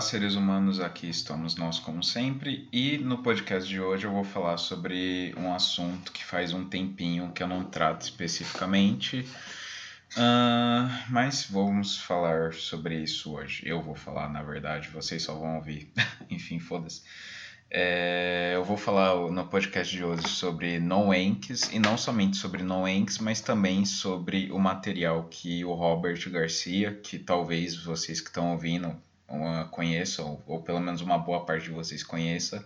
seres humanos, aqui estamos nós como sempre, e no podcast de hoje eu vou falar sobre um assunto que faz um tempinho que eu não trato especificamente, uh, mas vamos falar sobre isso hoje. Eu vou falar, na verdade, vocês só vão ouvir, enfim, foda-se. É, eu vou falar no podcast de hoje sobre no-anks, e não somente sobre no-anks, mas também sobre o material que o Robert Garcia, que talvez vocês que estão ouvindo uma, conheçam, ou pelo menos uma boa parte de vocês conheça,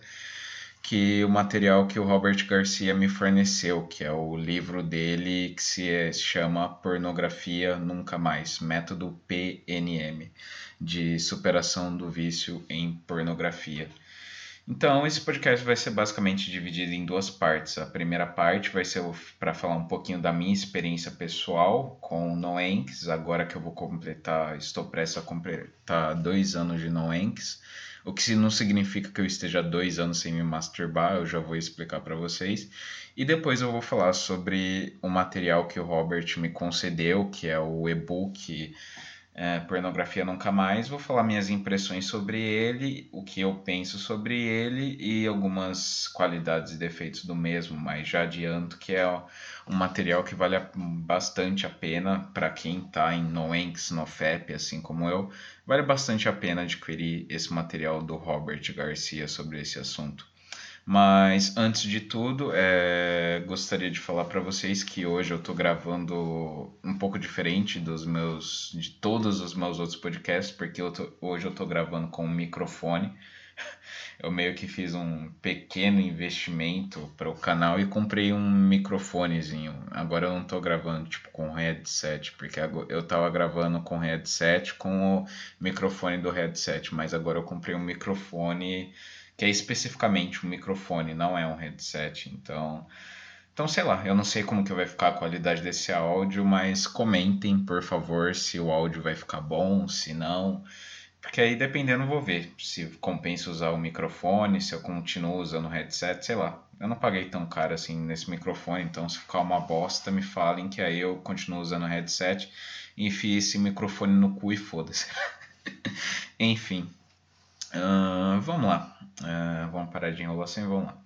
que o material que o Robert Garcia me forneceu, que é o livro dele que se chama Pornografia Nunca Mais, Método PNM, de superação do vício em pornografia. Então, esse podcast vai ser basicamente dividido em duas partes. A primeira parte vai ser para falar um pouquinho da minha experiência pessoal com Noenks, agora que eu vou completar, estou prestes a completar dois anos de Noenks, o que não significa que eu esteja dois anos sem me masturbar, eu já vou explicar para vocês. E depois eu vou falar sobre o material que o Robert me concedeu, que é o e-book é, Pornografia Nunca Mais. Vou falar minhas impressões sobre ele, o que eu penso sobre ele e algumas qualidades e defeitos do mesmo, mas já adianto que é um material que vale bastante a pena para quem está em NoEnx, NoFap, assim como eu. Vale bastante a pena adquirir esse material do Robert Garcia sobre esse assunto. Mas antes de tudo, é, gostaria de falar para vocês que hoje eu estou gravando um pouco diferente dos meus, de todos os meus outros podcasts, porque eu tô, hoje eu estou gravando com um microfone. Eu meio que fiz um pequeno investimento para o canal e comprei um microfonezinho. Agora eu não estou gravando tipo com headset, porque eu estava gravando com headset com o microfone do headset, mas agora eu comprei um microfone que é especificamente um microfone, não é um headset. Então, então sei lá, eu não sei como que vai ficar a qualidade desse áudio, mas comentem, por favor, se o áudio vai ficar bom, se não. Porque aí dependendo eu vou ver se compensa usar o microfone, se eu continuo usando o headset, sei lá. Eu não paguei tão caro assim nesse microfone, então se ficar uma bosta, me falem que aí eu continuo usando o headset enfie esse microfone no cu e foda-se. Enfim. Vamos lá. Uh, vamos parar de enrolação e vamos lá.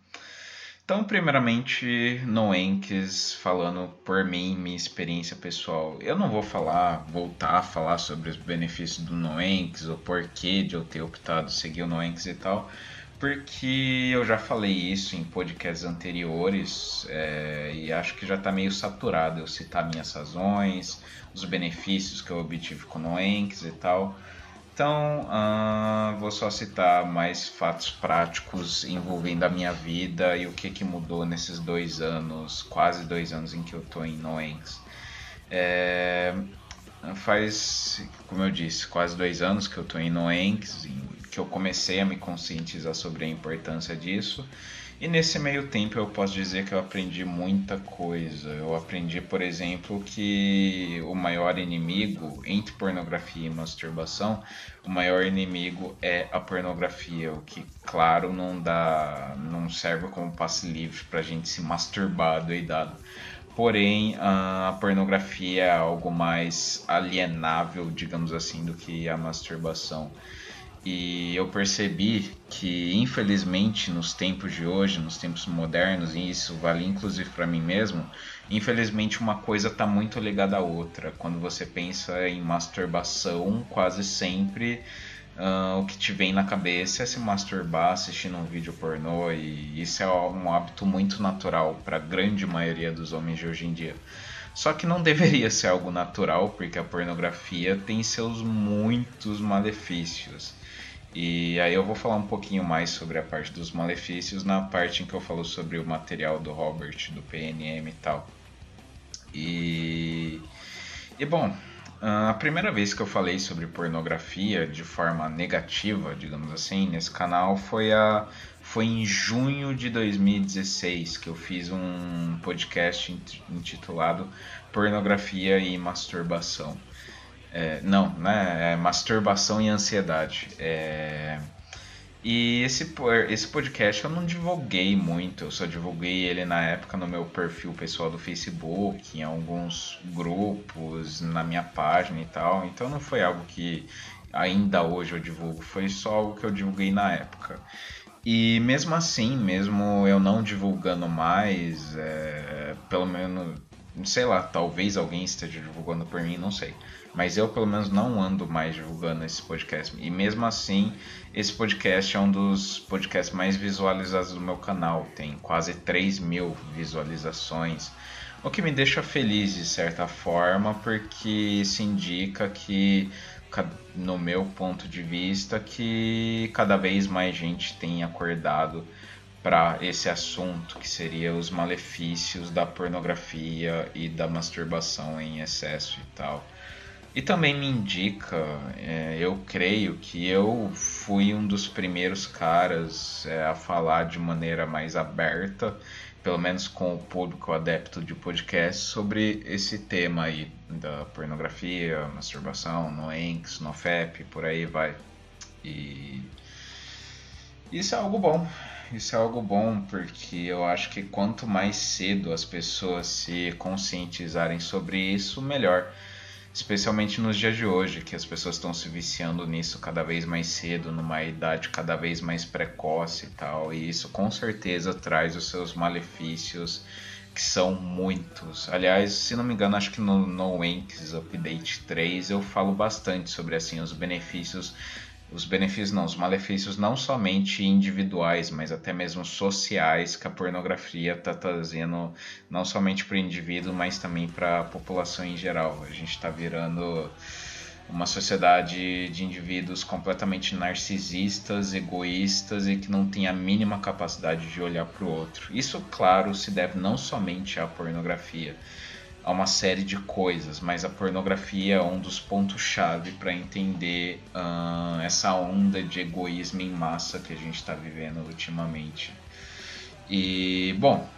Então, primeiramente, Noenques, falando por mim, minha experiência pessoal. Eu não vou falar, voltar a falar sobre os benefícios do Noenques, o porquê de eu ter optado seguir o Noenques e tal, porque eu já falei isso em podcasts anteriores é, e acho que já está meio saturado eu citar minhas razões, os benefícios que eu obtive com o Noenques e tal. Então, uh, vou só citar mais fatos práticos envolvendo a minha vida e o que, que mudou nesses dois anos, quase dois anos em que eu estou em Noens. É, faz, como eu disse, quase dois anos que eu estou em Noens, que eu comecei a me conscientizar sobre a importância disso. E nesse meio tempo eu posso dizer que eu aprendi muita coisa. Eu aprendi, por exemplo, que o maior inimigo entre pornografia e masturbação, o maior inimigo é a pornografia, o que, claro, não dá, não serve como passe livre para a gente se masturbar doidado. Porém, a pornografia é algo mais alienável, digamos assim, do que a masturbação. E eu percebi que, infelizmente, nos tempos de hoje, nos tempos modernos, e isso vale inclusive para mim mesmo, infelizmente uma coisa está muito ligada à outra. Quando você pensa em masturbação, quase sempre uh, o que te vem na cabeça é se masturbar assistindo um vídeo pornô, e isso é um hábito muito natural para a grande maioria dos homens de hoje em dia. Só que não deveria ser algo natural, porque a pornografia tem seus muitos malefícios. E aí eu vou falar um pouquinho mais sobre a parte dos malefícios na parte em que eu falo sobre o material do Robert, do PNM e tal. E, e bom, a primeira vez que eu falei sobre pornografia de forma negativa, digamos assim, nesse canal foi a foi em junho de 2016 que eu fiz um podcast intitulado Pornografia e Masturbação. É, não, né? É masturbação e ansiedade. É... E esse, esse podcast eu não divulguei muito, eu só divulguei ele na época no meu perfil pessoal do Facebook, em alguns grupos, na minha página e tal. Então não foi algo que ainda hoje eu divulgo, foi só algo que eu divulguei na época. E mesmo assim, mesmo eu não divulgando mais, é, pelo menos, sei lá, talvez alguém esteja divulgando por mim, não sei. Mas eu, pelo menos, não ando mais divulgando esse podcast. E mesmo assim, esse podcast é um dos podcasts mais visualizados do meu canal. Tem quase 3 mil visualizações. O que me deixa feliz de certa forma, porque isso indica que, no meu ponto de vista, que cada vez mais gente tem acordado para esse assunto, que seria os malefícios da pornografia e da masturbação em excesso e tal. E também me indica, é, eu creio que eu fui um dos primeiros caras é, a falar de maneira mais aberta, pelo menos com o público adepto de podcast, sobre esse tema aí da pornografia, masturbação, no Enx, no FEP, por aí vai. E isso é algo bom. Isso é algo bom porque eu acho que quanto mais cedo as pessoas se conscientizarem sobre isso, melhor especialmente nos dias de hoje, que as pessoas estão se viciando nisso cada vez mais cedo, numa idade cada vez mais precoce e tal, e isso com certeza traz os seus malefícios, que são muitos. Aliás, se não me engano, acho que no No Winks Update 3 eu falo bastante sobre assim os benefícios os benefícios não, os malefícios não somente individuais, mas até mesmo sociais que a pornografia está trazendo não somente para o indivíduo, mas também para a população em geral. A gente está virando uma sociedade de indivíduos completamente narcisistas, egoístas e que não tem a mínima capacidade de olhar para o outro. Isso, claro, se deve não somente à pornografia, a uma série de coisas, mas a pornografia é um dos pontos-chave para entender uh, essa onda de egoísmo em massa que a gente está vivendo ultimamente. E, bom,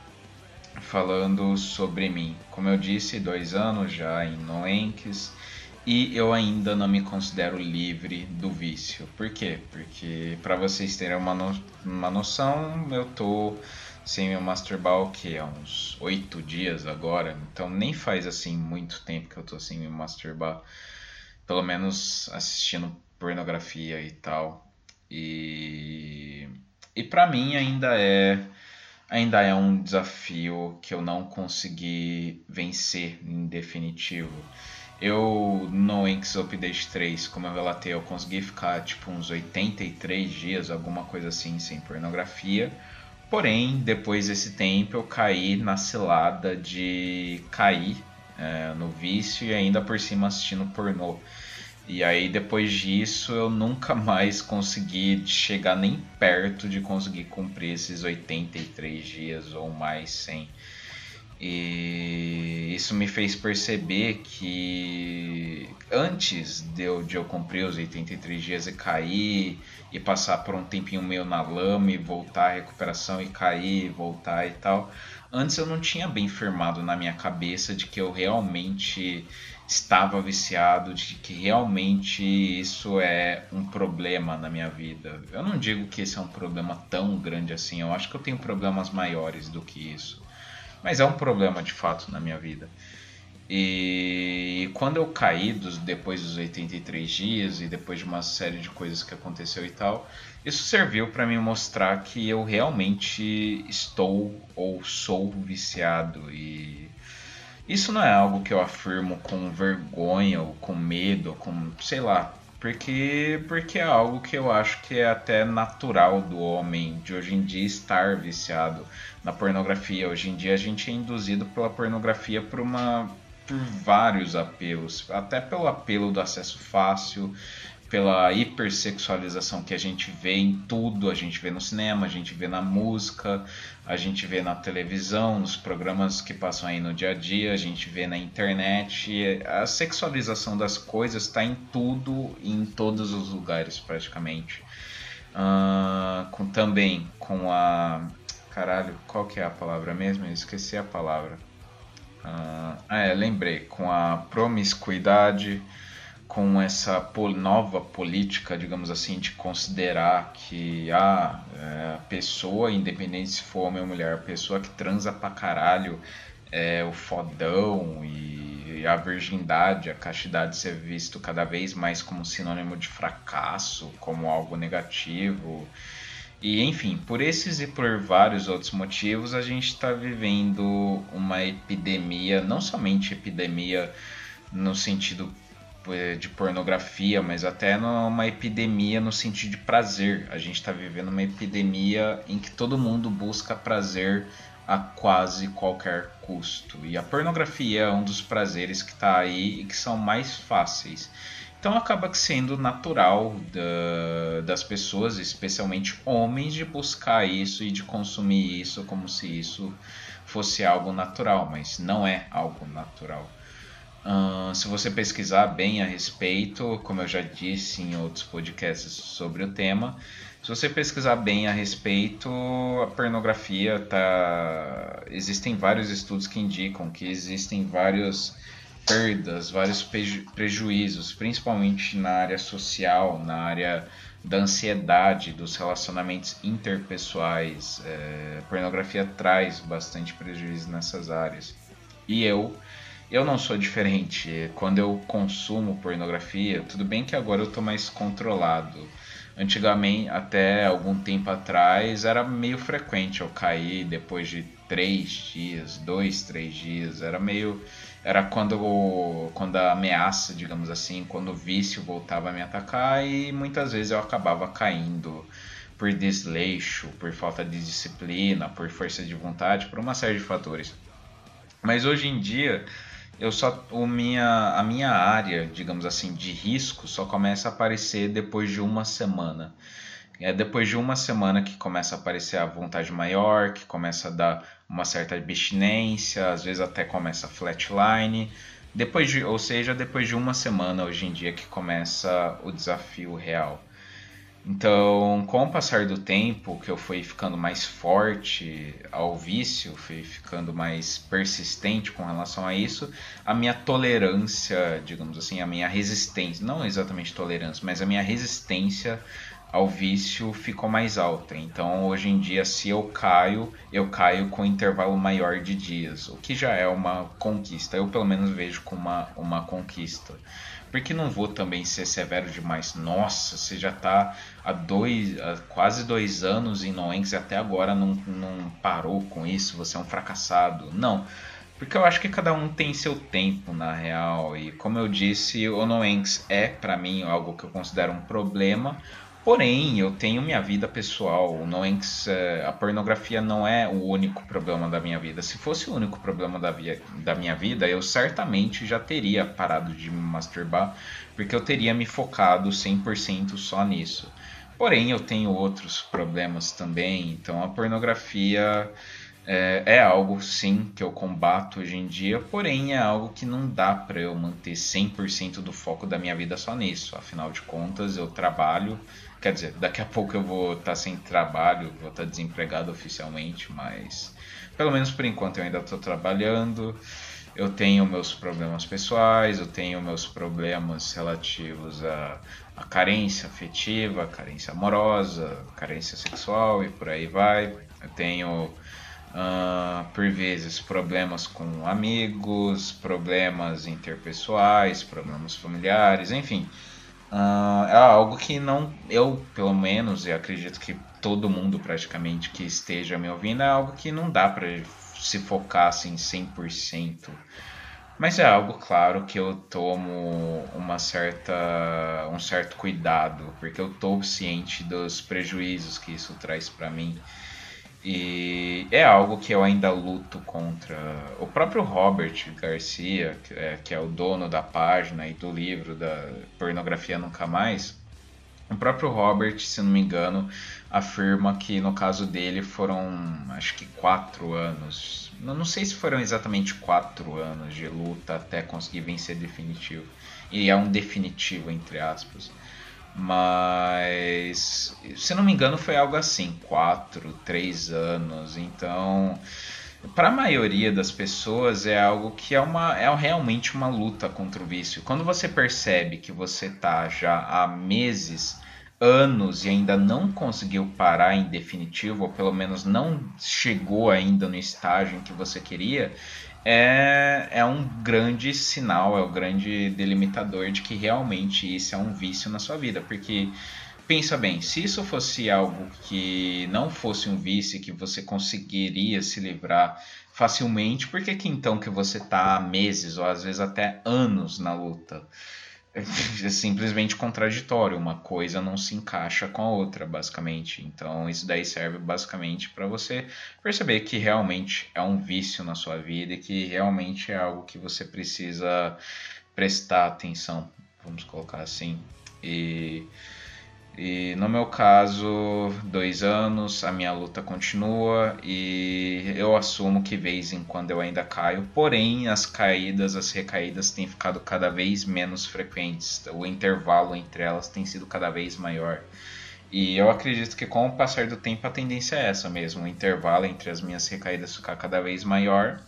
falando sobre mim, como eu disse, dois anos já em Noenques e eu ainda não me considero livre do vício. Por quê? Porque, para vocês terem uma, no uma noção, eu tô sem me masturbar o que? Há uns oito dias agora. Então nem faz assim muito tempo que eu tô sem me masturbar. Pelo menos assistindo pornografia e tal. E, e para mim ainda é ainda é um desafio que eu não consegui vencer em definitivo. Eu no Inks Update 3, como eu relatei, eu consegui ficar tipo uns 83 dias, alguma coisa assim, sem pornografia. Porém, depois desse tempo, eu caí na cilada de cair é, no vício e ainda por cima assistindo pornô. E aí, depois disso, eu nunca mais consegui chegar nem perto de conseguir cumprir esses 83 dias ou mais sem. E isso me fez perceber que antes de eu, de eu cumprir os 83 dias e cair e passar por um tempinho meio na lama e voltar à recuperação e cair, voltar e tal. Antes eu não tinha bem firmado na minha cabeça de que eu realmente estava viciado, de que realmente isso é um problema na minha vida. Eu não digo que esse é um problema tão grande assim, eu acho que eu tenho problemas maiores do que isso. Mas é um problema de fato na minha vida. E quando eu caí dos, depois dos 83 dias e depois de uma série de coisas que aconteceu e tal, isso serviu para me mostrar que eu realmente estou ou sou viciado e isso não é algo que eu afirmo com vergonha ou com medo, ou com sei lá, porque porque é algo que eu acho que é até natural do homem de hoje em dia estar viciado na pornografia. Hoje em dia a gente é induzido pela pornografia por uma por vários apelos, até pelo apelo do acesso fácil, pela hipersexualização que a gente vê em tudo, a gente vê no cinema, a gente vê na música, a gente vê na televisão, nos programas que passam aí no dia a dia, a gente vê na internet. A sexualização das coisas está em tudo e em todos os lugares praticamente. Uh, com, também com a. Caralho, qual que é a palavra mesmo? Eu esqueci a palavra ah, é, lembrei, com a promiscuidade, com essa nova política, digamos assim, de considerar que ah, é, a pessoa, independente se for homem ou mulher, a pessoa que transa pra caralho é o fodão e a virgindade, a castidade ser visto cada vez mais como sinônimo de fracasso, como algo negativo. E enfim, por esses e por vários outros motivos, a gente está vivendo uma epidemia, não somente epidemia no sentido eh, de pornografia, mas até numa epidemia no sentido de prazer. A gente está vivendo uma epidemia em que todo mundo busca prazer a quase qualquer custo. E a pornografia é um dos prazeres que está aí e que são mais fáceis. Então acaba sendo natural da, das pessoas, especialmente homens, de buscar isso e de consumir isso como se isso fosse algo natural, mas não é algo natural. Uh, se você pesquisar bem a respeito, como eu já disse em outros podcasts sobre o tema, se você pesquisar bem a respeito, a pornografia tá. Existem vários estudos que indicam que existem várias perdas, vários preju prejuízos, principalmente na área social, na área da ansiedade, dos relacionamentos interpessoais. É, pornografia traz bastante prejuízo nessas áreas. E eu eu não sou diferente. Quando eu consumo pornografia, tudo bem que agora eu tô mais controlado. Antigamente, até algum tempo atrás, era meio frequente eu cair depois de três dias, dois, três dias. Era meio. Era quando, quando a ameaça, digamos assim, quando o vício voltava a me atacar e muitas vezes eu acabava caindo por desleixo, por falta de disciplina, por força de vontade, por uma série de fatores. Mas hoje em dia eu só o minha a minha área, digamos assim, de risco só começa a aparecer depois de uma semana. É depois de uma semana que começa a aparecer a vontade maior, que começa a dar uma certa abstinência, às vezes até começa flatline. Depois de, ou seja, depois de uma semana hoje em dia que começa o desafio real. Então, com o passar do tempo, que eu fui ficando mais forte ao vício, fui ficando mais persistente com relação a isso, a minha tolerância, digamos assim, a minha resistência, não exatamente tolerância, mas a minha resistência ao vício ficou mais alta. Então, hoje em dia, se eu caio, eu caio com um intervalo maior de dias, o que já é uma conquista. Eu, pelo menos, vejo como uma, uma conquista. Porque não vou também ser severo demais. Nossa, você já está há, dois, há quase dois anos em Noenx e até agora não, não parou com isso, você é um fracassado. Não. Porque eu acho que cada um tem seu tempo, na real. E como eu disse, o Noenx é, para mim, algo que eu considero um problema. Porém, eu tenho minha vida pessoal. O Noenx, é, a pornografia não é o único problema da minha vida. Se fosse o único problema da, via, da minha vida, eu certamente já teria parado de me masturbar, porque eu teria me focado 100% só nisso. Porém, eu tenho outros problemas também. Então, a pornografia é, é, algo, sim, que eu combato hoje em dia, porém é algo que não dá para eu manter 100% do foco da minha vida só nisso. Afinal de contas, eu trabalho, quer dizer, daqui a pouco eu vou estar tá sem trabalho, vou estar tá desempregado oficialmente, mas pelo menos por enquanto eu ainda estou trabalhando. Eu tenho meus problemas pessoais, eu tenho meus problemas relativos à, à carência afetiva, carência amorosa, carência sexual e por aí vai. Eu tenho Uh, por vezes problemas com amigos, problemas interpessoais, problemas familiares, enfim. Uh, é algo que não, eu pelo menos, e acredito que todo mundo praticamente que esteja me ouvindo, é algo que não dá para se focar assim 100%. Mas é algo, claro, que eu tomo uma certa, um certo cuidado, porque eu estou ciente dos prejuízos que isso traz para mim. E é algo que eu ainda luto contra. O próprio Robert Garcia, que é, que é o dono da página e do livro da Pornografia Nunca Mais, o próprio Robert, se não me engano, afirma que no caso dele foram acho que quatro anos. Não sei se foram exatamente quatro anos de luta até conseguir vencer definitivo. E é um definitivo, entre aspas. Mas, se não me engano, foi algo assim, quatro, três anos. Então, para a maioria das pessoas é algo que é, uma, é realmente uma luta contra o vício. Quando você percebe que você tá já há meses, anos e ainda não conseguiu parar em definitivo, ou pelo menos não chegou ainda no estágio em que você queria, é, é um grande sinal, é o um grande delimitador de que realmente isso é um vício na sua vida. Porque, pensa bem, se isso fosse algo que não fosse um vício, que você conseguiria se livrar facilmente, por que, que então que você está meses ou às vezes até anos na luta? É simplesmente contraditório, uma coisa não se encaixa com a outra, basicamente. Então, isso daí serve basicamente para você perceber que realmente é um vício na sua vida e que realmente é algo que você precisa prestar atenção, vamos colocar assim. E e no meu caso, dois anos, a minha luta continua e eu assumo que vez em quando eu ainda caio, porém as caídas, as recaídas têm ficado cada vez menos frequentes, o intervalo entre elas tem sido cada vez maior. E eu acredito que com o passar do tempo a tendência é essa mesmo, o intervalo entre as minhas recaídas ficar cada vez maior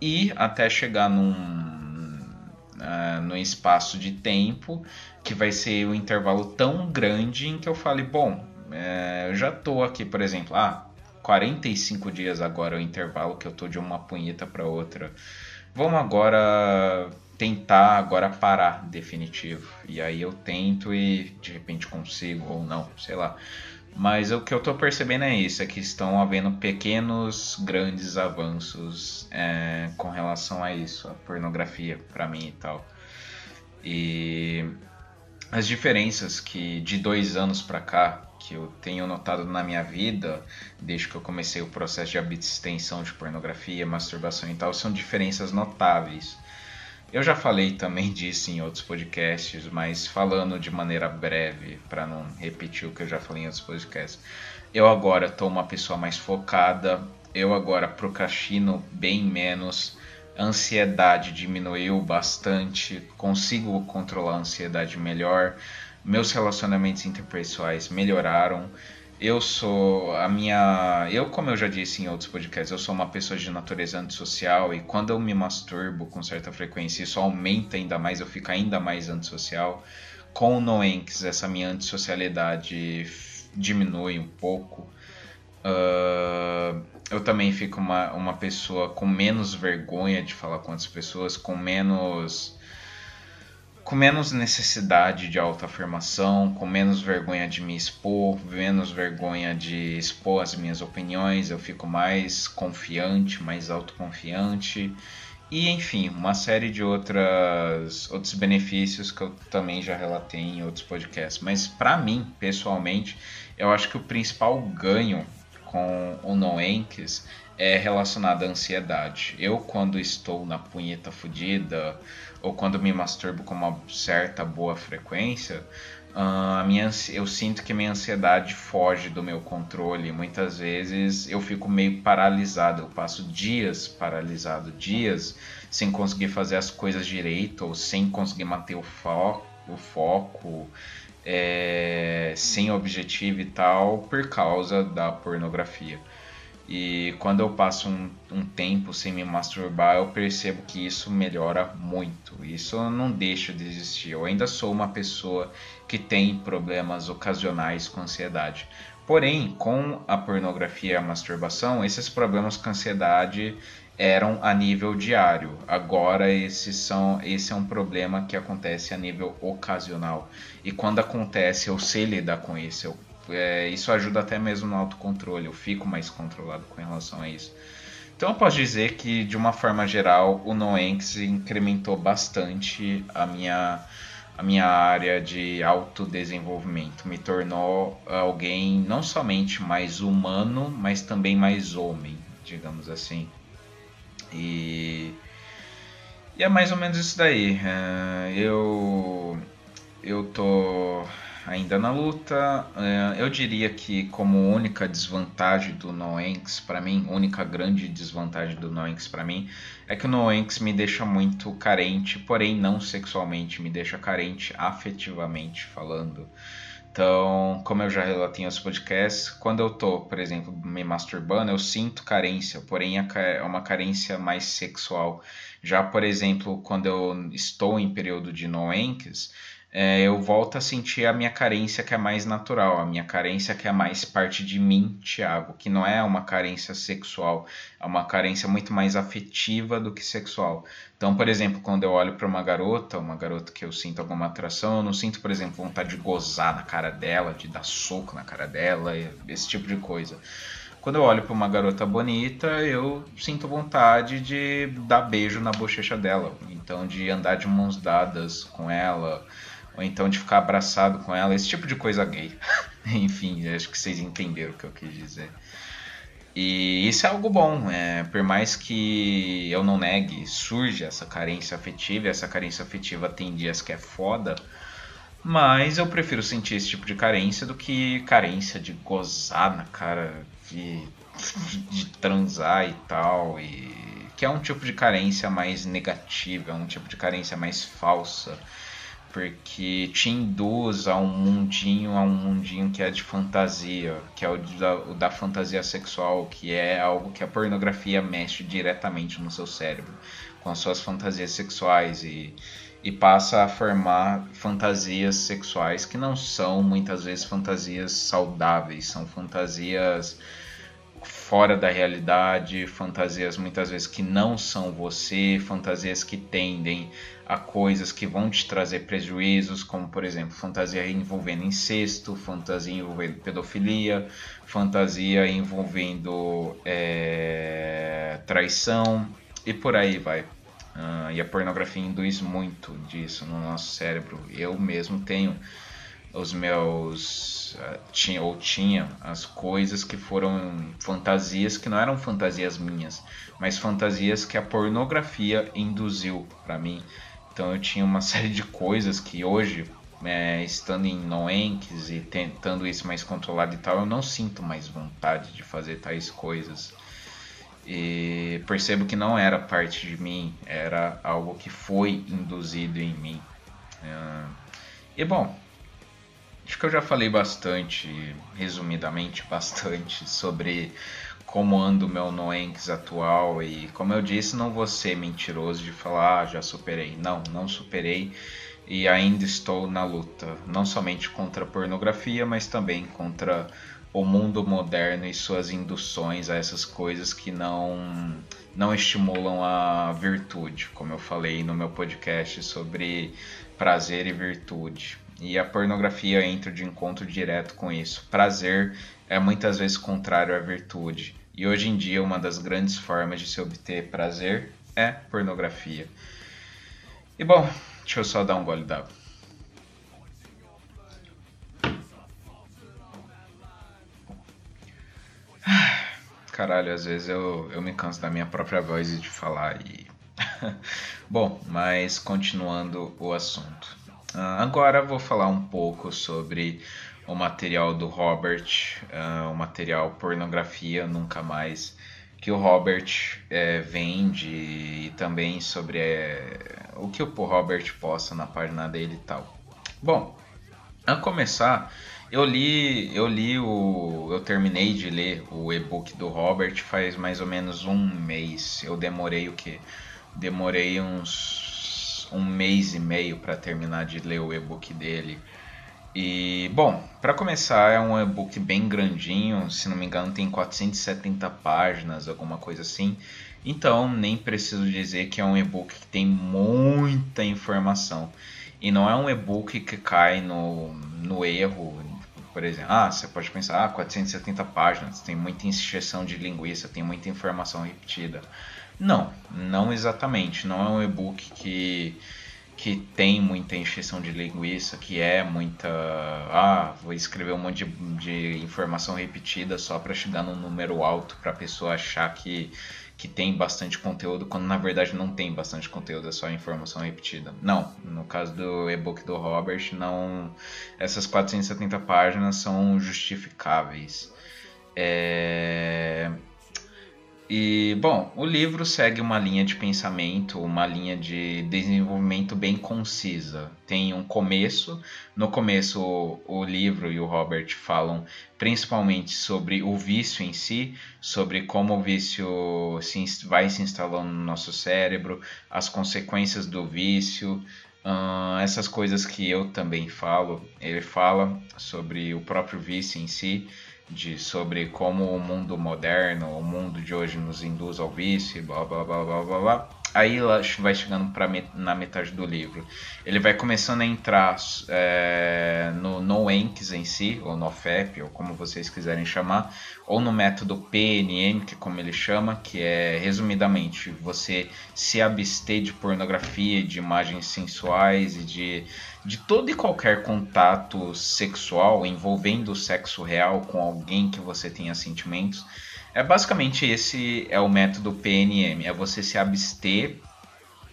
e até chegar num, uh, num espaço de tempo que vai ser um intervalo tão grande em que eu fale, bom, é, eu já tô aqui, por exemplo, ah, 45 dias agora é o intervalo que eu tô de uma punheta para outra. Vamos agora tentar agora parar definitivo. E aí eu tento e de repente consigo ou não, sei lá. Mas o que eu tô percebendo é isso, é que estão havendo pequenos, grandes avanços é, com relação a isso, a pornografia para mim e tal. E as diferenças que de dois anos para cá que eu tenho notado na minha vida, desde que eu comecei o processo de abstenção de pornografia, masturbação e tal, são diferenças notáveis. Eu já falei também disso em outros podcasts, mas falando de maneira breve, para não repetir o que eu já falei em outros podcasts. Eu agora estou uma pessoa mais focada, eu agora procrastino bem menos, ansiedade diminuiu bastante, consigo controlar a ansiedade melhor, meus relacionamentos interpessoais melhoraram. Eu sou a minha, eu como eu já disse em outros podcasts, eu sou uma pessoa de natureza antissocial e quando eu me masturbo com certa frequência, isso aumenta ainda mais, eu fico ainda mais antissocial. Com o Noenx, essa minha antissocialidade diminui um pouco. Uh, eu também fico uma, uma pessoa com menos vergonha de falar com outras pessoas, com menos com menos necessidade de autoafirmação, com menos vergonha de me expor, menos vergonha de expor as minhas opiniões, eu fico mais confiante, mais autoconfiante e enfim, uma série de outras outros benefícios que eu também já relatei em outros podcasts. Mas para mim, pessoalmente, eu acho que o principal ganho com o Noenques é relacionado à ansiedade. Eu, quando estou na punheta fodida, ou quando me masturbo com uma certa boa frequência, uh, a minha, eu sinto que minha ansiedade foge do meu controle. Muitas vezes eu fico meio paralisado, eu passo dias paralisado, dias sem conseguir fazer as coisas direito, ou sem conseguir manter o o foco é, sem objetivo e tal por causa da pornografia. E quando eu passo um, um, tempo sem me masturbar, eu percebo que isso melhora muito. Isso não deixa de existir. Eu ainda sou uma pessoa que tem problemas ocasionais com ansiedade. Porém, com a pornografia e a masturbação, esses problemas com ansiedade eram a nível diário. Agora esses são, esse é um problema que acontece a nível ocasional. E quando acontece, eu sei lidar com isso. Eu, é, isso ajuda até mesmo no autocontrole. Eu fico mais controlado com relação a isso. Então eu posso dizer que, de uma forma geral, o NoEnx incrementou bastante a minha, a minha área de autodesenvolvimento. Me tornou alguém não somente mais humano, mas também mais homem, digamos assim. E, e é mais ou menos isso daí. É, eu, eu tô ainda na luta. É, eu diria que como única desvantagem do Noenx para mim, única grande desvantagem do Noenx para mim, é que o Noenx me deixa muito carente, porém não sexualmente, me deixa carente afetivamente falando. Então, como eu já relatei nos podcasts, quando eu tô, por exemplo, me masturbando, eu sinto carência, porém é uma carência mais sexual. Já, por exemplo, quando eu estou em período de noenques, é, eu volto a sentir a minha carência que é mais natural, a minha carência que é mais parte de mim, Thiago, que não é uma carência sexual, é uma carência muito mais afetiva do que sexual. Então, por exemplo, quando eu olho para uma garota, uma garota que eu sinto alguma atração, eu não sinto, por exemplo, vontade de gozar na cara dela, de dar soco na cara dela, esse tipo de coisa. Quando eu olho para uma garota bonita, eu sinto vontade de dar beijo na bochecha dela, então de andar de mãos dadas com ela, ou então de ficar abraçado com ela, esse tipo de coisa gay. Enfim, acho que vocês entenderam o que eu quis dizer. E isso é algo bom, é, por mais que eu não negue, surge essa carência afetiva, essa carência afetiva tem dias que é foda, mas eu prefiro sentir esse tipo de carência do que carência de gozar na cara, de, de transar e tal, e que é um tipo de carência mais negativa, é um tipo de carência mais falsa porque te induz a um mundinho, a um mundinho que é de fantasia, que é o da, o da, fantasia sexual, que é algo que a pornografia mexe diretamente no seu cérebro, com as suas fantasias sexuais e, e passa a formar fantasias sexuais que não são muitas vezes fantasias saudáveis, são fantasias fora da realidade, fantasias muitas vezes que não são você, fantasias que tendem a coisas que vão te trazer prejuízos, como por exemplo, fantasia envolvendo incesto, fantasia envolvendo pedofilia, fantasia envolvendo é, traição e por aí vai. Uh, e a pornografia induz muito disso no nosso cérebro. Eu mesmo tenho os meus uh, tinha ou tinha as coisas que foram fantasias que não eram fantasias minhas, mas fantasias que a pornografia induziu para mim. Então eu tinha uma série de coisas que hoje, é, estando em Noenques e tentando isso mais controlado e tal, eu não sinto mais vontade de fazer tais coisas. E percebo que não era parte de mim, era algo que foi induzido em mim. Uh, e bom, Acho que eu já falei bastante, resumidamente bastante, sobre como anda o meu Noenx atual e como eu disse, não vou ser mentiroso de falar, ah, já superei. Não, não superei e ainda estou na luta, não somente contra a pornografia, mas também contra o mundo moderno e suas induções a essas coisas que não não estimulam a virtude, como eu falei no meu podcast sobre prazer e virtude. E a pornografia entra de encontro direto com isso. Prazer é muitas vezes contrário à virtude. E hoje em dia, uma das grandes formas de se obter prazer é pornografia. E bom, deixa eu só dar um gole d'água. Caralho, às vezes eu, eu me canso da minha própria voz e de falar e. bom, mas continuando o assunto. Agora vou falar um pouco sobre o material do Robert, uh, o material pornografia nunca mais que o Robert é, vende e também sobre é, o que o Robert posta na página dele e tal. Bom, a começar, eu li, eu li o, eu terminei de ler o e-book do Robert faz mais ou menos um mês. Eu demorei o que? Demorei uns um mês e meio para terminar de ler o e-book dele. E, bom, para começar, é um e-book bem grandinho, se não me engano, tem 470 páginas, alguma coisa assim. Então, nem preciso dizer que é um e-book que tem muita informação. E não é um e-book que cai no, no erro, por exemplo. Ah, você pode pensar, ah, 470 páginas, tem muita injeção de linguiça, tem muita informação repetida. Não, não exatamente. Não é um e-book que, que tem muita encheção de linguiça, que é muita. Ah, vou escrever um monte de, de informação repetida só para chegar num número alto para a pessoa achar que, que tem bastante conteúdo, quando na verdade não tem bastante conteúdo, é só informação repetida. Não, no caso do e-book do Robert, não. Essas 470 páginas são justificáveis. É e, bom, o livro segue uma linha de pensamento, uma linha de desenvolvimento bem concisa. Tem um começo, no começo o, o livro e o Robert falam principalmente sobre o vício em si, sobre como o vício se, vai se instalando no nosso cérebro, as consequências do vício, Uh, essas coisas que eu também falo, ele fala sobre o próprio vício em si, de sobre como o mundo moderno, o mundo de hoje nos induz ao vício, blá blá blá blá blá. blá. Aí vai chegando pra met na metade do livro. Ele vai começando a entrar é, no NoEncs em si, ou NoFap, ou como vocês quiserem chamar, ou no método PNM, que é como ele chama, que é resumidamente você se abster de pornografia, de imagens sensuais e de, de todo e qualquer contato sexual envolvendo o sexo real com alguém que você tenha sentimentos é basicamente esse é o método PNM, é você se abster,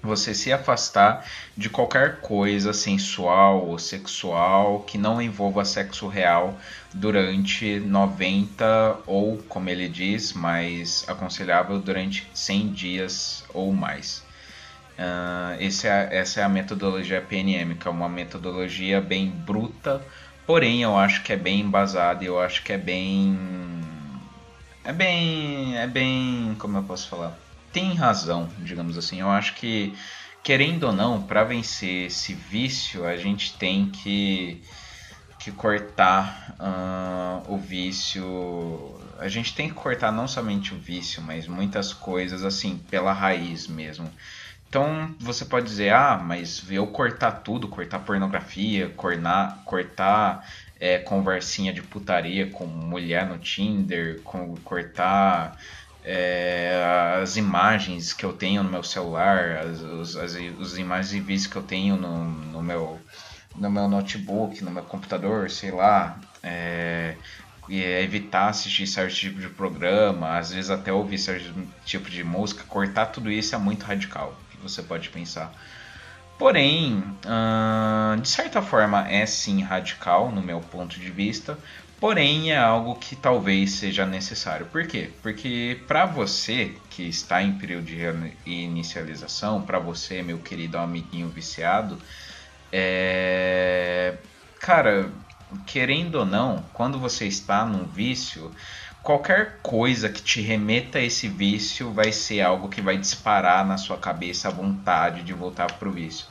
você se afastar de qualquer coisa sensual ou sexual que não envolva sexo real durante 90 ou, como ele diz, mais aconselhável durante 100 dias ou mais. Uh, é, essa é a metodologia PNM, que é uma metodologia bem bruta, porém eu acho que é bem embasada, eu acho que é bem é bem. É bem. Como eu posso falar? Tem razão, digamos assim. Eu acho que, querendo ou não, para vencer esse vício, a gente tem que, que cortar uh, o vício. A gente tem que cortar não somente o vício, mas muitas coisas assim, pela raiz mesmo. Então você pode dizer, ah, mas eu cortar tudo, cortar pornografia, cortar, cortar é, conversinha de putaria com mulher no Tinder, com, cortar é, as imagens que eu tenho no meu celular, as, as, as, imagens e vídeos que eu tenho no, no, meu, no meu notebook, no meu computador, sei lá. É, é evitar assistir certo tipo de programa, às vezes até ouvir certo tipo de música, cortar tudo isso é muito radical, que você pode pensar. Porém, de certa forma é sim radical no meu ponto de vista, porém é algo que talvez seja necessário. Por quê? Porque para você que está em período de inicialização, para você, meu querido amiguinho viciado, é... cara, querendo ou não, quando você está num vício, qualquer coisa que te remeta a esse vício vai ser algo que vai disparar na sua cabeça a vontade de voltar para o vício.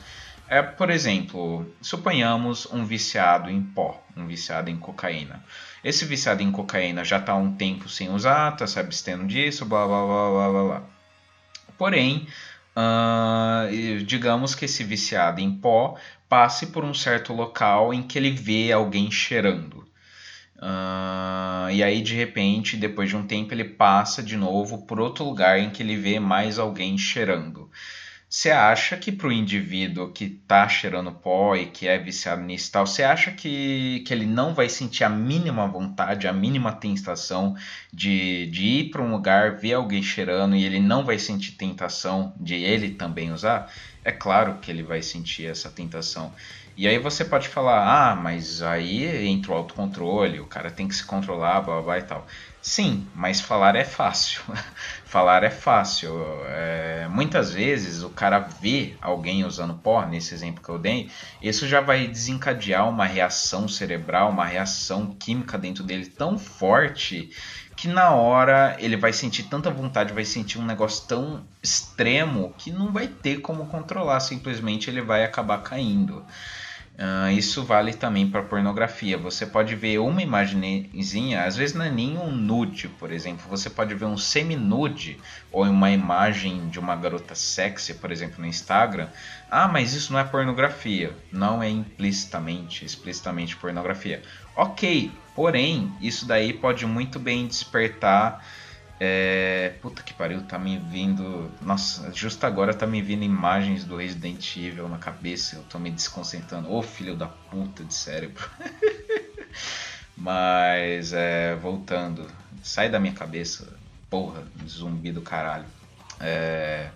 É, por exemplo, suponhamos um viciado em pó, um viciado em cocaína. Esse viciado em cocaína já está há um tempo sem usar, está se abstendo disso, blá blá blá blá blá. blá. Porém, uh, digamos que esse viciado em pó passe por um certo local em que ele vê alguém cheirando. Uh, e aí, de repente, depois de um tempo, ele passa de novo por outro lugar em que ele vê mais alguém cheirando. Você acha que para o indivíduo que está cheirando pó e que é viciado nisso tal, você acha que, que ele não vai sentir a mínima vontade, a mínima tentação de, de ir para um lugar, ver alguém cheirando e ele não vai sentir tentação de ele também usar? É claro que ele vai sentir essa tentação. E aí você pode falar, ah, mas aí entra o autocontrole, o cara tem que se controlar, blá blá, blá e tal. Sim, mas falar é fácil. falar é fácil. É, muitas vezes o cara vê alguém usando pó, nesse exemplo que eu dei, isso já vai desencadear uma reação cerebral, uma reação química dentro dele tão forte que na hora ele vai sentir tanta vontade, vai sentir um negócio tão extremo que não vai ter como controlar, simplesmente ele vai acabar caindo. Uh, isso vale também para pornografia. Você pode ver uma imagenzinha, às vezes não é nem um nude, por exemplo. Você pode ver um semi-nude ou uma imagem de uma garota sexy, por exemplo, no Instagram. Ah, mas isso não é pornografia. Não é implicitamente, explicitamente pornografia. Ok, porém, isso daí pode muito bem despertar é, puta que pariu, tá me vindo. Nossa, justo agora tá me vindo imagens do Resident Evil na cabeça. Eu tô me desconcentrando. Ô filho da puta de cérebro. Mas, é, voltando. Sai da minha cabeça. Porra, zumbi do caralho. É,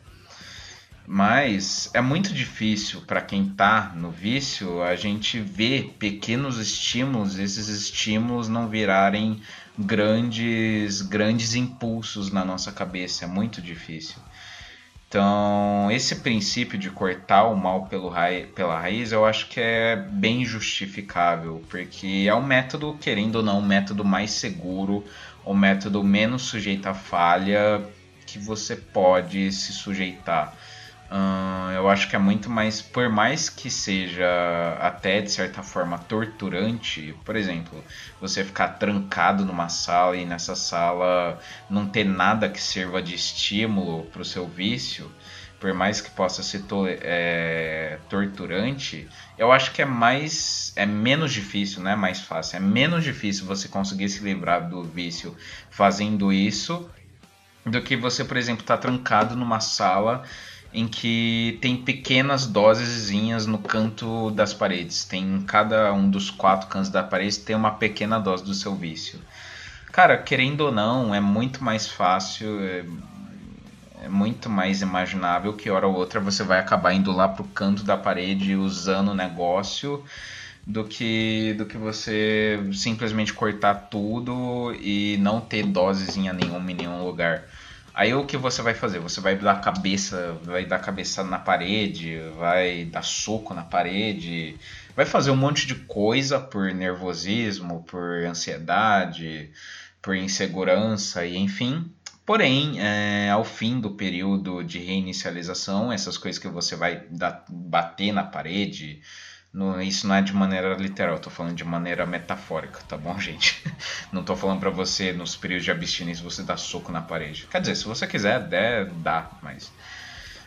mas é muito difícil para quem tá no vício a gente ver pequenos estímulos, esses estímulos não virarem grandes grandes impulsos na nossa cabeça, é muito difícil. Então, esse princípio de cortar o mal pelo raiz, pela raiz, eu acho que é bem justificável, porque é um método, querendo ou não, um método mais seguro, um método menos sujeito a falha que você pode se sujeitar. Eu acho que é muito mais, por mais que seja até de certa forma torturante, por exemplo, você ficar trancado numa sala e nessa sala não ter nada que sirva de estímulo para o seu vício, por mais que possa ser to é, torturante, eu acho que é mais, é menos difícil, não é mais fácil, é menos difícil você conseguir se livrar do vício fazendo isso do que você, por exemplo, estar tá trancado numa sala em que tem pequenas dosezinhas no canto das paredes. Tem em cada um dos quatro cantos da parede tem uma pequena dose do seu vício. Cara, querendo ou não, é muito mais fácil, é, é muito mais imaginável que hora ou outra você vai acabar indo lá pro canto da parede usando o negócio do que do que você simplesmente cortar tudo e não ter dosezinha nenhuma em nenhum lugar. Aí o que você vai fazer? Você vai dar cabeça, vai dar cabeça na parede, vai dar soco na parede, vai fazer um monte de coisa por nervosismo, por ansiedade, por insegurança e enfim. Porém, é, ao fim do período de reinicialização, essas coisas que você vai dar, bater na parede, no, isso não é de maneira literal, tô falando de maneira metafórica, tá bom, gente? Não tô falando para você, nos períodos de abstinência, você dar soco na parede. Quer dizer, se você quiser, der, dá, mas.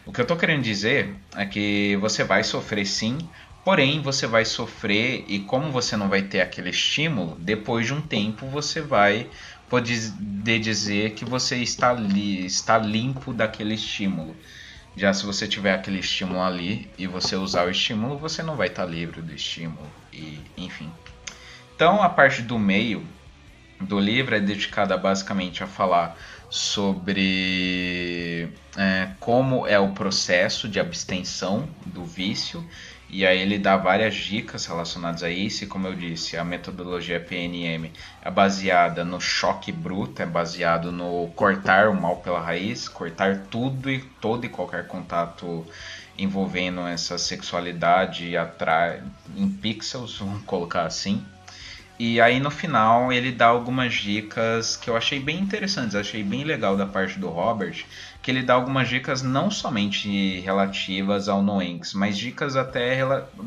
O que eu tô querendo dizer é que você vai sofrer sim, porém você vai sofrer e como você não vai ter aquele estímulo, depois de um tempo você vai poder dizer que você está, li, está limpo daquele estímulo. Já se você tiver aquele estímulo ali e você usar o estímulo, você não vai estar livre do estímulo e enfim. Então a parte do meio do livro é dedicada basicamente a falar sobre é, como é o processo de abstenção do vício e aí ele dá várias dicas relacionadas a isso, e como eu disse, a metodologia PNM é baseada no choque bruto, é baseado no cortar o mal pela raiz, cortar tudo e todo e qualquer contato envolvendo essa sexualidade atrai em pixels, vamos colocar assim. E aí no final ele dá algumas dicas que eu achei bem interessantes, achei bem legal da parte do Robert, que ele dá algumas dicas não somente relativas ao Noenx, mas dicas até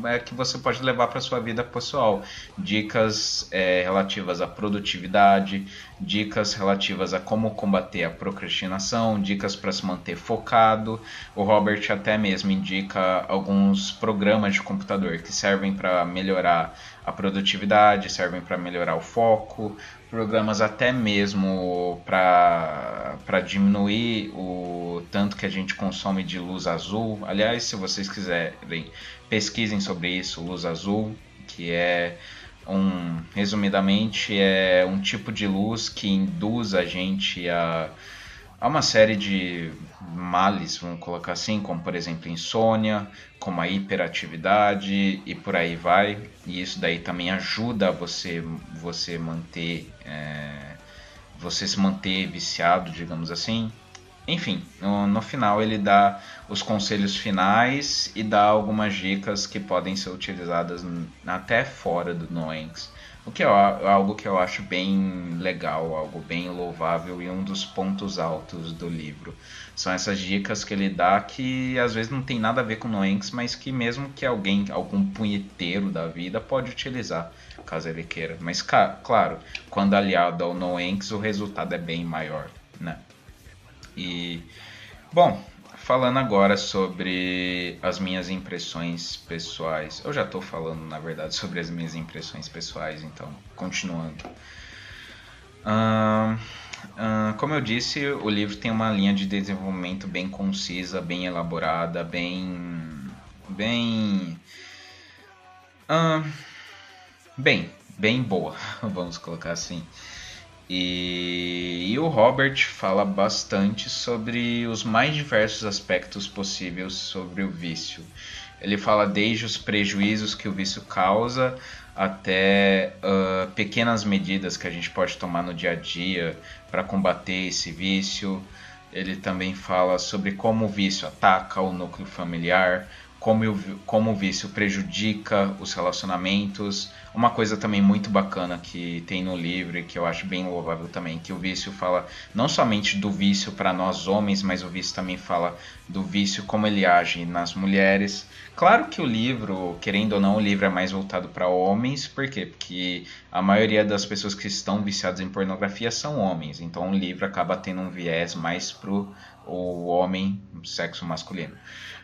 é, que você pode levar para sua vida pessoal. Dicas é, relativas à produtividade, dicas relativas a como combater a procrastinação, dicas para se manter focado. O Robert até mesmo indica alguns programas de computador que servem para melhorar a produtividade, servem para melhorar o foco, programas até mesmo para diminuir o tanto que a gente consome de luz azul. Aliás, se vocês quiserem, pesquisem sobre isso, luz azul, que é um, resumidamente, é um tipo de luz que induz a gente a Há uma série de males, vamos colocar assim, como por exemplo insônia, como a hiperatividade e por aí vai. E isso daí também ajuda você você manter é, você se manter viciado, digamos assim. Enfim, no, no, final ele dá os conselhos finais e dá algumas dicas que podem ser utilizadas até fora do Noenx. O que é algo que eu acho bem legal, algo bem louvável e um dos pontos altos do livro. São essas dicas que ele dá que às vezes não tem nada a ver com Noenx, mas que mesmo que alguém, algum punheteiro da vida pode utilizar, caso ele queira. Mas claro, quando aliado ao Noenx, o resultado é bem maior, né? E bom, falando agora sobre as minhas impressões pessoais. Eu já estou falando, na verdade, sobre as minhas impressões pessoais, então, continuando. Uh, uh, como eu disse, o livro tem uma linha de desenvolvimento bem concisa, bem elaborada, bem. bem. Uh, bem, bem boa, vamos colocar assim. E, e, o Robert fala bastante sobre os mais diversos aspectos possíveis sobre o vício. Ele fala desde os prejuízos que o vício causa até uh, pequenas medidas que a gente pode tomar no dia a dia para combater esse vício. Ele também fala sobre como o vício ataca o núcleo familiar, como, eu, como o vício prejudica os relacionamentos. Uma coisa também muito bacana que tem no livro e que eu acho bem louvável também, que o vício fala não somente do vício para nós homens, mas o vício também fala do vício como ele age nas mulheres. Claro que o livro, querendo ou não, o livro é mais voltado para homens, por quê? Porque a maioria das pessoas que estão viciadas em pornografia são homens, então o livro acaba tendo um viés mais pro o homem, sexo masculino.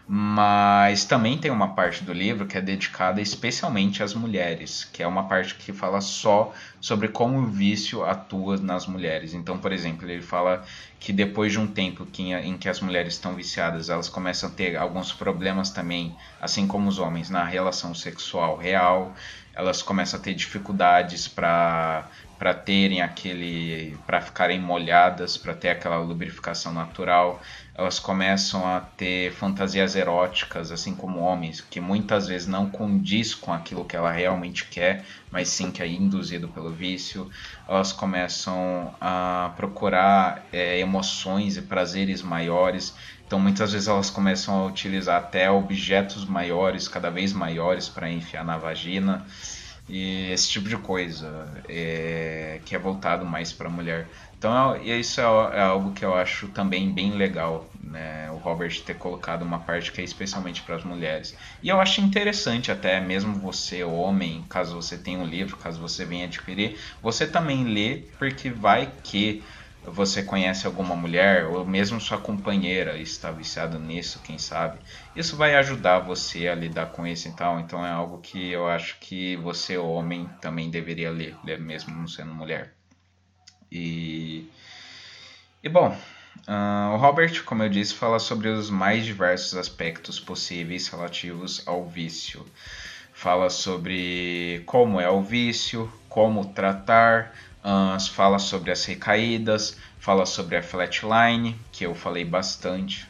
Mas também tem uma parte do livro que é dedicada especialmente às mulheres, que é uma parte que fala só sobre como o vício atua nas mulheres. Então, por exemplo, ele fala que depois de um tempo que, em que as mulheres estão viciadas, elas começam a ter alguns problemas também, assim como os homens, na relação sexual real. Elas começam a ter dificuldades para para terem aquele para ficarem molhadas, para ter aquela lubrificação natural elas começam a ter fantasias eróticas, assim como homens, que muitas vezes não condiz com aquilo que ela realmente quer, mas sim que é induzido pelo vício. Elas começam a procurar é, emoções e prazeres maiores. Então, muitas vezes elas começam a utilizar até objetos maiores, cada vez maiores, para enfiar na vagina e esse tipo de coisa é, que é voltado mais para a mulher. Então isso é, é, algo que eu acho também bem legal, né? O Robert ter colocado uma parte que é especialmente para as mulheres. E eu acho interessante até mesmo você, homem, caso você tenha um livro, caso você venha adquirir, você também lê, porque vai que você conhece alguma mulher ou mesmo sua companheira está viciada nisso, quem sabe. Isso vai ajudar você a lidar com isso e tal. Então é algo que eu acho que você, homem, também deveria ler, ler mesmo não sendo mulher. E, e bom, uh, o Robert, como eu disse, fala sobre os mais diversos aspectos possíveis relativos ao vício. Fala sobre como é o vício, como tratar, Uh, fala sobre as recaídas, fala sobre a flatline, que eu falei bastante,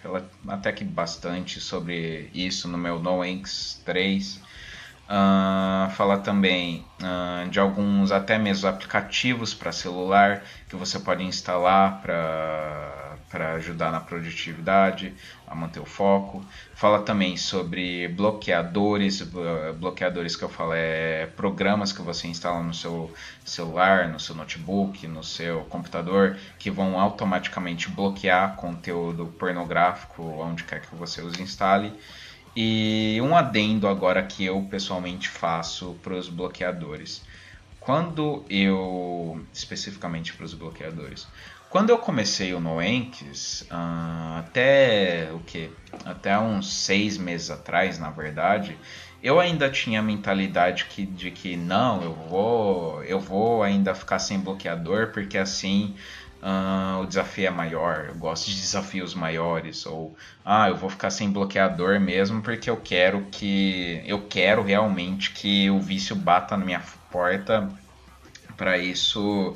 até que bastante sobre isso no meu No Inks 3. Uh, fala também uh, de alguns até mesmo aplicativos para celular que você pode instalar para ajudar na produtividade, a manter o foco. Fala também sobre bloqueadores, bloqueadores que eu falo é programas que você instala no seu celular, no seu notebook, no seu computador, que vão automaticamente bloquear conteúdo pornográfico onde quer que você os instale. E um adendo agora que eu pessoalmente faço para os bloqueadores. Quando eu. especificamente para os bloqueadores. Quando eu comecei o Noenks, uh, ah, até o que? Até uns seis meses atrás, na verdade, eu ainda tinha a mentalidade que, de que não, eu vou, eu vou ainda ficar sem bloqueador, porque assim uh, o desafio é maior, eu gosto de desafios maiores, ou ah, eu vou ficar sem bloqueador mesmo porque eu quero que eu quero realmente que o vício bata na minha porta para isso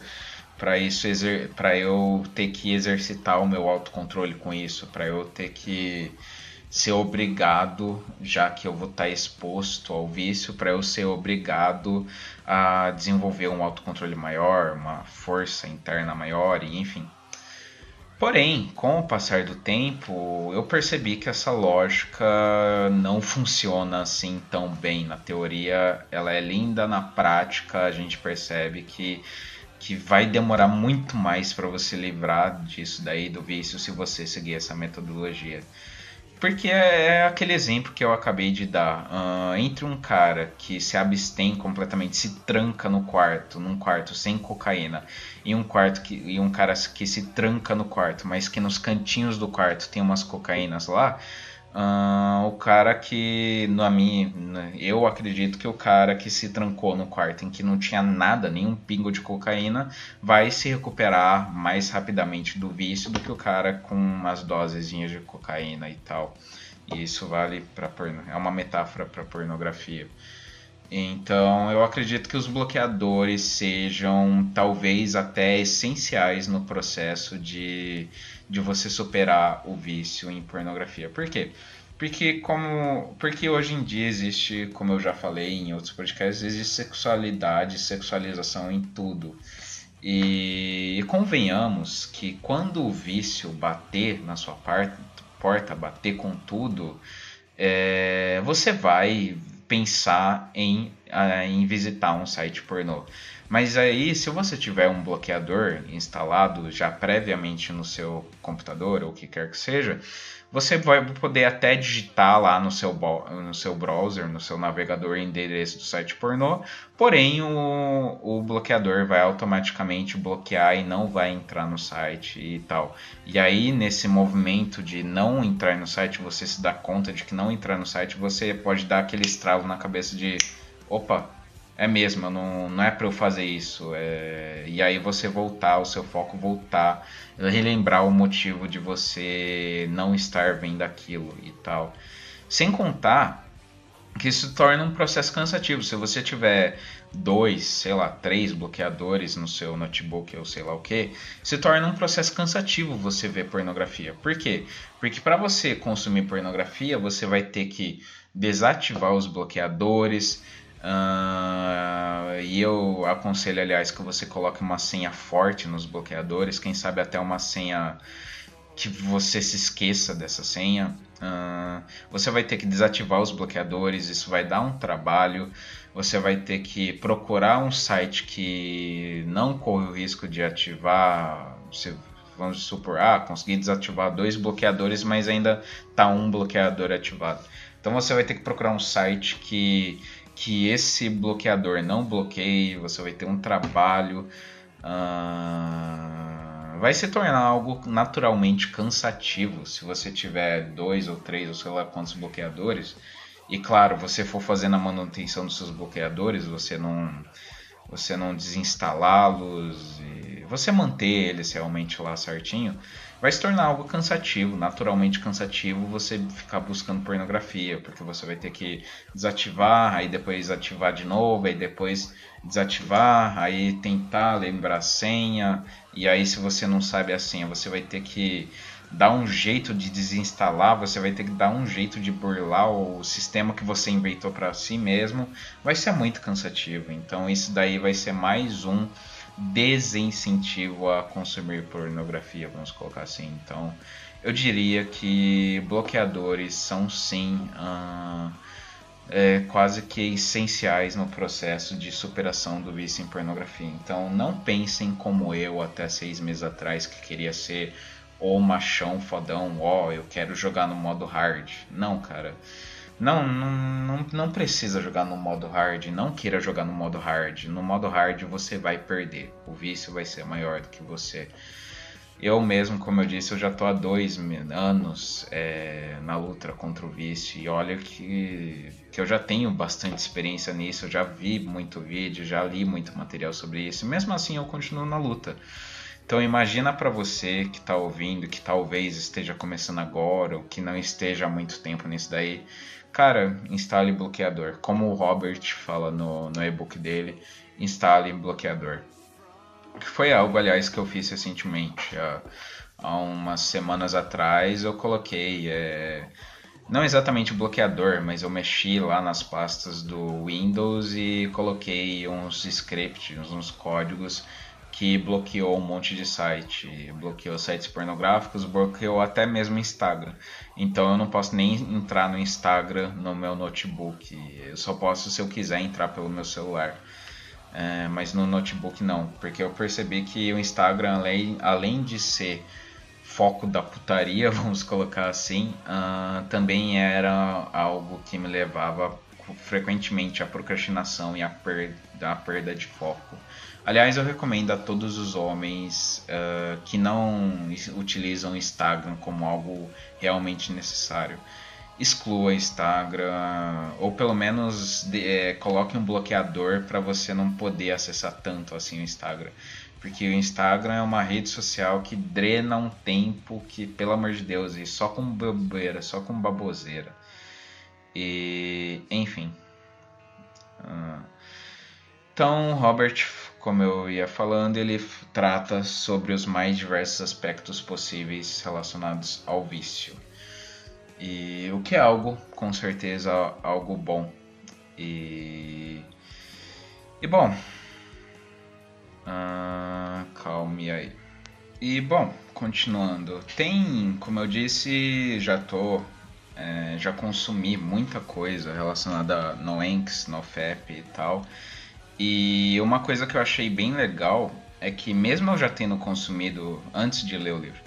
para isso para eu ter que exercitar o meu autocontrole com isso, para eu ter que ser obrigado, já que eu vou estar exposto ao vício, para eu ser obrigado a desenvolver um autocontrole maior, uma força interna maior, e enfim. Porém, com o passar do tempo, eu percebi que essa lógica não funciona assim tão bem. Na teoria, ela é linda, na prática, a gente percebe que, que vai demorar muito mais para você livrar disso daí, do vício, se você seguir essa metodologia. Porque é, é, aquele exemplo que eu acabei de dar. Uh, entre um cara que se abstém completamente, se tranca no quarto, num quarto sem cocaína, e um quarto que, e um cara que se tranca no quarto, mas que nos cantinhos do quarto tem umas cocaínas lá, Uh, o cara que, na minha, eu acredito que o cara que se trancou no quarto em que não tinha nada, nenhum pingo de cocaína, vai se recuperar mais rapidamente do vício do que o cara com umas dosezinhas de cocaína e tal. E isso vale para é uma metáfora para pornografia. Então, eu acredito que os bloqueadores sejam talvez até essenciais no processo de de você superar o vício em pornografia. Por quê? Porque como porque hoje em dia existe, como eu já falei em outros podcasts, existe sexualidade, sexualização em tudo. E, e convenhamos que quando o vício bater na sua porta, bater com tudo, é, você vai pensar em, em visitar um site pornô. Mas aí, se você tiver um bloqueador instalado já previamente no seu computador ou o que quer que seja, você vai poder até digitar lá no seu, no seu browser, no seu navegador, endereço do site pornô, porém o, o bloqueador vai automaticamente bloquear e não vai entrar no site e tal. E aí, nesse movimento de não entrar no site, você se dá conta de que não entrar no site, você pode dar aquele estralo na cabeça de: opa, é mesmo, não, não é para eu fazer isso. É... E aí você voltar, o seu foco voltar, relembrar o motivo de você não estar vendo aquilo e tal. Sem contar que isso torna um processo cansativo. Se você tiver dois, sei lá, três bloqueadores no seu notebook ou sei lá o que, se torna um processo cansativo você ver pornografia. Por quê? Porque para você consumir pornografia, você vai ter que desativar os bloqueadores, Uh, e eu aconselho, aliás, que você coloque uma senha forte nos bloqueadores, quem sabe até uma senha que você se esqueça dessa senha. Uh, você vai ter que desativar os bloqueadores, isso vai dar um trabalho. Você vai ter que procurar um site que não corre o risco de ativar. Vamos supor, ah, consegui desativar dois bloqueadores, mas ainda está um bloqueador ativado. Então você vai ter que procurar um site que que esse bloqueador não bloqueie, você vai ter um trabalho. Uh, vai se tornar algo naturalmente cansativo se você tiver dois ou três ou sei lá quantos bloqueadores. E claro, você for fazendo a manutenção dos seus bloqueadores, você não você não desinstalá-los você manter eles realmente lá certinho, vai se tornar algo cansativo, naturalmente cansativo você ficar buscando pornografia, porque você vai ter que desativar, aí depois ativar de novo, aí depois desativar, aí tentar lembrar a senha, e aí se você não sabe a senha, você vai ter que dar um jeito de desinstalar, você vai ter que dar um jeito de burlar o sistema que você inventou para si mesmo, vai ser muito cansativo. Então isso daí vai ser mais um desincentivo a consumir pornografia, vamos colocar assim. Então eu diria que bloqueadores são sim é, quase que essenciais no processo de superação do vício em pornografia. Então não pensem como eu até seis meses atrás que queria ser ou machão fodão, ó, eu quero jogar no modo hard. Não, cara. Não, não, não, não precisa jogar no modo hard, não queira jogar no modo hard. No modo hard você vai perder, o vício vai ser maior do que você. Eu mesmo, como eu disse, eu já tô há dois anos é, na luta contra o vício e olha que, que eu já tenho bastante experiência nisso, eu já vi muito vídeo, já li muito material sobre isso. Mesmo assim, eu continuo na luta. Então imagina para você que está ouvindo, que talvez esteja começando agora ou que não esteja há muito tempo nisso daí, cara, instale bloqueador. Como o Robert fala no, no e-book dele, instale bloqueador. Que foi algo, aliás, que eu fiz recentemente. Há, há umas semanas atrás eu coloquei, é, não exatamente bloqueador, mas eu mexi lá nas pastas do Windows e coloquei uns scripts, uns códigos que bloqueou um monte de site, bloqueou sites pornográficos, bloqueou até mesmo Instagram. Então eu não posso nem entrar no Instagram no meu notebook. Eu só posso se eu quiser entrar pelo meu celular. É, mas no notebook não, porque eu percebi que o Instagram, além, além de ser foco da putaria, vamos colocar assim, uh, também era algo que me levava frequentemente à procrastinação e à à perda de foco. Aliás, eu recomendo a todos os homens uh, que não utilizam o Instagram como algo realmente necessário. Exclua o Instagram, ou pelo menos de, é, coloque um bloqueador para você não poder acessar tanto assim o Instagram. Porque o Instagram é uma rede social que drena um tempo que, pelo amor de Deus, e só com bobeira, só com baboseira. E, enfim. Uh, então, Robert como eu ia falando, ele trata sobre os mais diversos aspectos possíveis relacionados ao vício. E o que é algo, com certeza, algo bom. E. E bom. Uh, calme aí. E bom, continuando. Tem, como eu disse, já tô é, já consumi muita coisa relacionada a NoEnx, NoFap e tal. E uma coisa que eu achei bem legal é que mesmo eu já tendo consumido antes de ler o livro,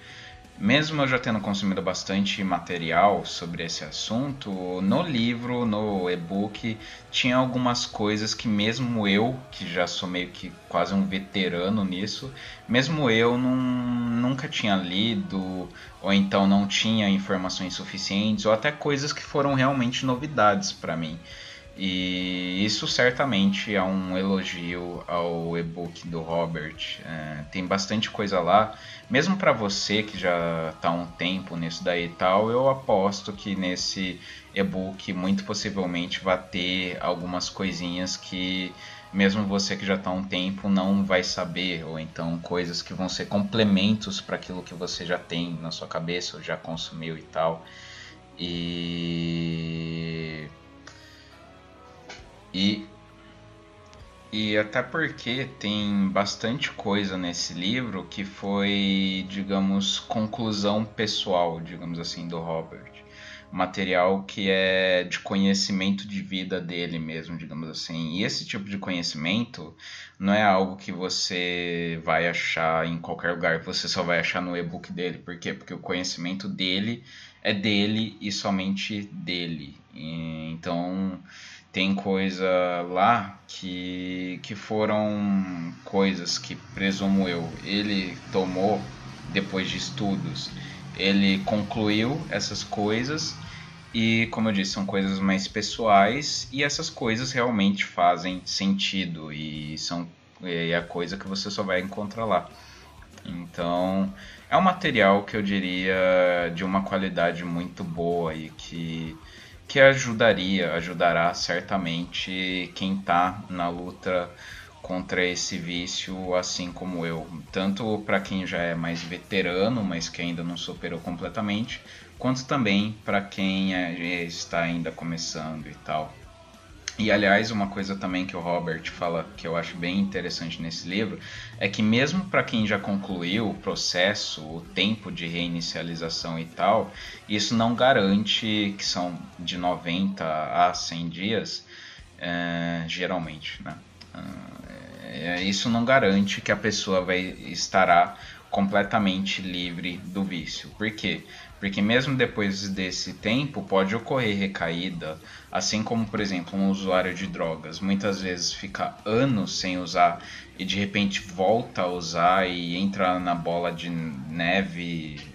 mesmo eu já tendo consumido bastante material sobre esse assunto, no livro, no e-book, tinha algumas coisas que mesmo eu, que já sou meio que quase um veterano nisso, mesmo eu não, nunca tinha lido, ou então não tinha informações suficientes, ou até coisas que foram realmente novidades para mim. E isso certamente é um elogio ao e-book do Robert. É, tem bastante coisa lá. Mesmo para você que já está um tempo nisso daí e tal, eu aposto que nesse e-book muito possivelmente vai ter algumas coisinhas que mesmo você que já está um tempo não vai saber, ou então coisas que vão ser complementos para aquilo que você já tem na sua cabeça, ou já consumiu e tal. E e, e até porque tem bastante coisa nesse livro que foi, digamos, conclusão pessoal, digamos assim, do Robert. Material que é de conhecimento de vida dele mesmo, digamos assim. E esse tipo de conhecimento não é algo que você vai achar em qualquer lugar, você só vai achar no e-book dele. Por quê? Porque o conhecimento dele é dele e somente dele. E, então tem coisa lá que, que foram coisas que, presumo eu, ele tomou depois de estudos. Ele concluiu essas coisas e, como eu disse, são coisas mais pessoais e essas coisas realmente fazem sentido e são é a coisa que você só vai encontrar lá. Então, é um material que eu diria de uma qualidade muito boa e que que ajudaria, ajudará certamente quem está na luta contra esse vício, assim como eu. Tanto para quem já é mais veterano, mas que ainda não superou completamente, quanto também para quem é, está ainda começando e tal. E aliás, uma coisa também que o Robert fala que eu acho bem interessante nesse livro é que mesmo para quem já concluiu o processo, o tempo de reinicialização e tal, isso não garante que são de 90 a 100 dias, é, geralmente, né? É, isso não garante que a pessoa vai estará completamente livre do vício. Por quê? Porque mesmo depois desse tempo pode ocorrer recaída, assim como, por exemplo, um usuário de drogas muitas vezes fica anos sem usar e de repente volta a usar e entra na bola de neve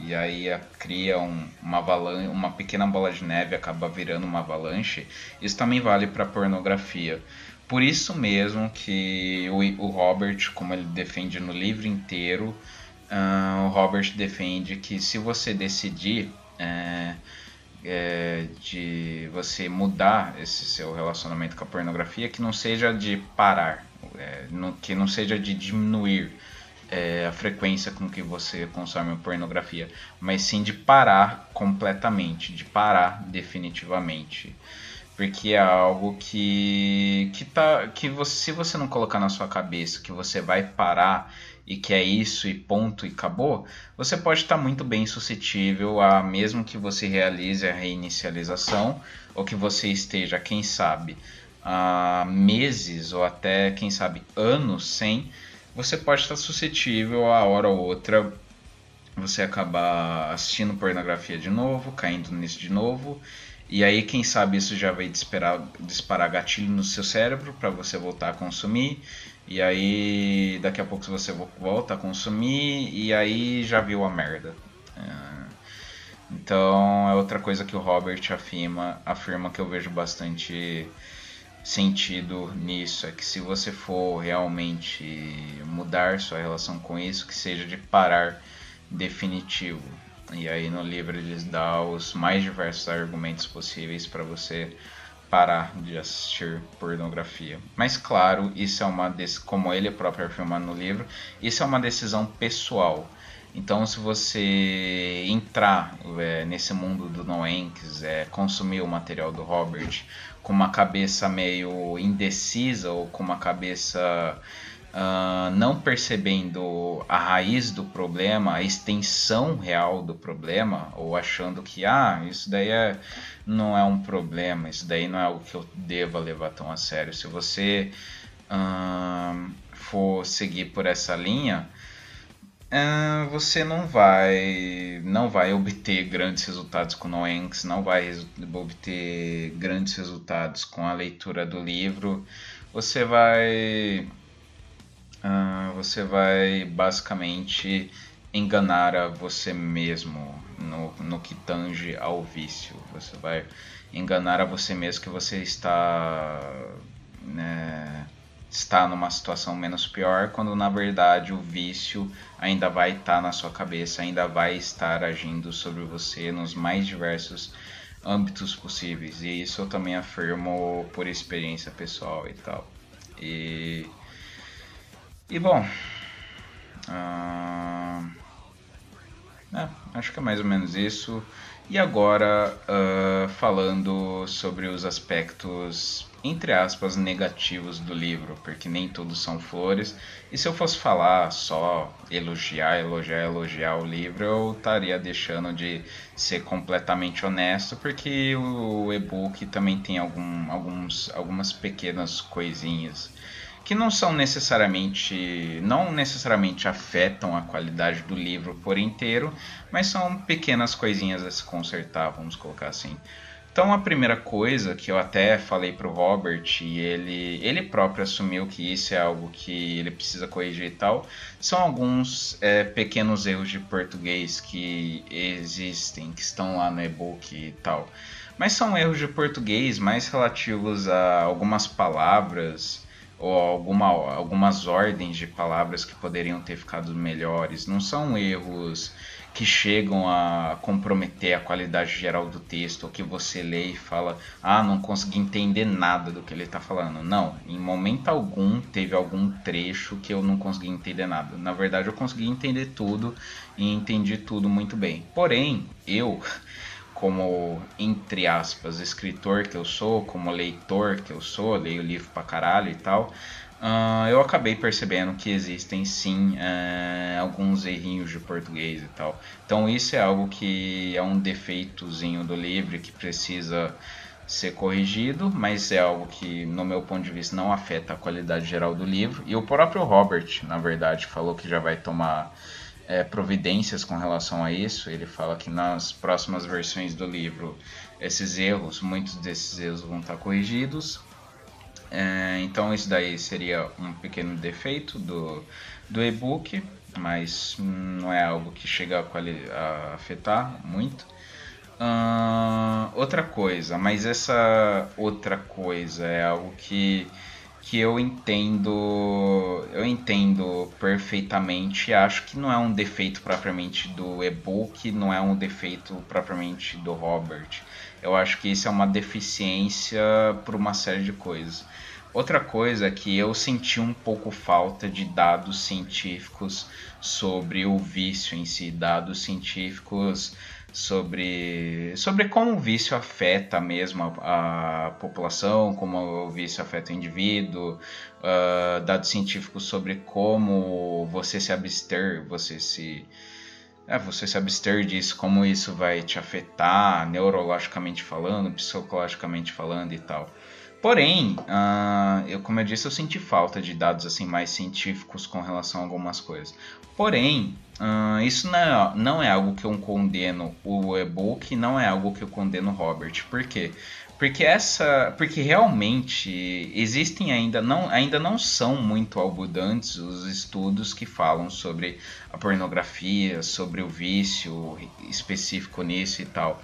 e aí cria um, uma, avalanche, uma pequena bola de neve acaba virando uma avalanche. Isso também vale para pornografia. Por isso mesmo que o, o Robert, como ele defende no livro inteiro, Uh, o Robert defende que se você decidir é, é, de você mudar esse seu relacionamento com a pornografia, que não seja de parar, é, no, que não seja de diminuir é, a frequência com que você consome a pornografia, mas sim de parar completamente, de parar definitivamente. Porque é algo que, que, tá, que você, se você não colocar na sua cabeça que você vai parar e que é isso e ponto e acabou, você pode estar muito bem suscetível a mesmo que você realize a reinicialização ou que você esteja, quem sabe, há meses ou até, quem sabe, anos sem, você pode estar suscetível a hora ou outra você acabar assistindo pornografia de novo, caindo nisso de novo. E aí, quem sabe isso já vai disparar, disparar gatilho no seu cérebro para você voltar a consumir. E aí daqui a pouco você volta a consumir e aí já viu a merda. É, então é outra coisa que o Robert afirma, afirma que eu vejo bastante sentido nisso, é que se você for realmente mudar sua relação com isso, que seja de parar definitivo. E aí no livro eles dão os mais diversos argumentos possíveis para você parar de assistir pornografia. Mas claro, isso é uma como ele próprio afirma no livro, isso é uma decisão pessoal. Então, se você entrar é, nesse mundo do Noen, quiser consumir o material do Robert com uma cabeça meio indecisa ou com uma cabeça uh, não percebendo a raiz do problema, a extensão real do problema, ou achando que ah, isso daí é, não é um problema, isso daí não é algo que eu deva levar tão a sério. Se você uh, for seguir por essa linha, uh, você não vai não vai obter grandes resultados com o Noenx, não vai obter grandes resultados com a leitura do livro. Você vai uh, você vai basicamente enganar a você mesmo no, no que tange ao vício. Você vai enganar a você mesmo que você está né, está numa situação menos pior, quando na verdade o vício ainda vai estar na sua cabeça, ainda vai estar agindo sobre você nos mais diversos âmbitos possíveis. E isso eu também afirmo por experiência pessoal e tal. E e bom, uh, é, acho que é mais ou menos isso. E agora, uh, falando sobre os aspectos, entre aspas, negativos do livro, porque nem todos são flores. E se eu fosse falar só elogiar, elogiar, elogiar o livro, eu estaria deixando de ser completamente honesto, porque o e-book também tem algum, alguns, algumas pequenas coisinhas que não são necessariamente não necessariamente afetam a qualidade do livro por inteiro, mas são pequenas coisinhas a se consertar, vamos colocar assim. Então a primeira coisa que eu até falei para o Robert e ele ele próprio assumiu que isso é algo que ele precisa corrigir e tal, são alguns é, pequenos erros de português que existem, que estão lá no e-book e tal. Mas são erros de português mais relativos a algumas palavras ou alguma, algumas ordens de palavras que poderiam ter ficado melhores. Não são erros que chegam a comprometer a qualidade geral do texto, ou que você lê e fala, ah, não consegui entender nada do que ele está falando. Não, em momento algum teve algum trecho que eu não consegui entender nada. Na verdade, eu consegui entender tudo e entendi tudo muito bem. Porém, eu como, entre aspas, escritor que eu sou, como leitor que eu sou, leio livro pra caralho e tal, uh, eu acabei percebendo que existem sim uh, alguns errinhos de português e tal. Então isso é algo que é um defeitozinho do livro que precisa ser corrigido, mas é algo que, no meu ponto de vista, não afeta a qualidade geral do livro. E o próprio Robert, na verdade, falou que já vai tomar é, providências com relação a isso. Ele fala que nas próximas versões do livro, esses erros, muitos desses erros vão estar corrigidos. É, então, isso daí seria um pequeno defeito do, do e-book, mas não é algo que chega a, a afetar muito. Uh, outra coisa, mas essa outra coisa é algo que que eu entendo, eu entendo perfeitamente. Acho que não é um defeito propriamente do e-book, não é um defeito propriamente do Robert. Eu acho que isso é uma deficiência por uma série de coisas. Outra coisa é que eu senti um pouco falta de dados científicos sobre o vício em si, dados científicos sobre, sobre como o vício afeta mesmo a, a população, como o vício afeta o indivíduo, uh, dados científicos sobre como você se abster, você se é, você se abster disso, como isso vai te afetar neurologicamente falando, psicologicamente falando e tal. Porém, uh, eu, como eu disse, eu senti falta de dados assim mais científicos com relação a algumas coisas. Porém, uh, isso não é, não é algo que eu condeno o e-book, não é algo que eu condeno o Robert. Por quê? Porque essa, porque realmente existem ainda não, ainda não são muito abundantes os estudos que falam sobre a pornografia, sobre o vício específico nisso e tal.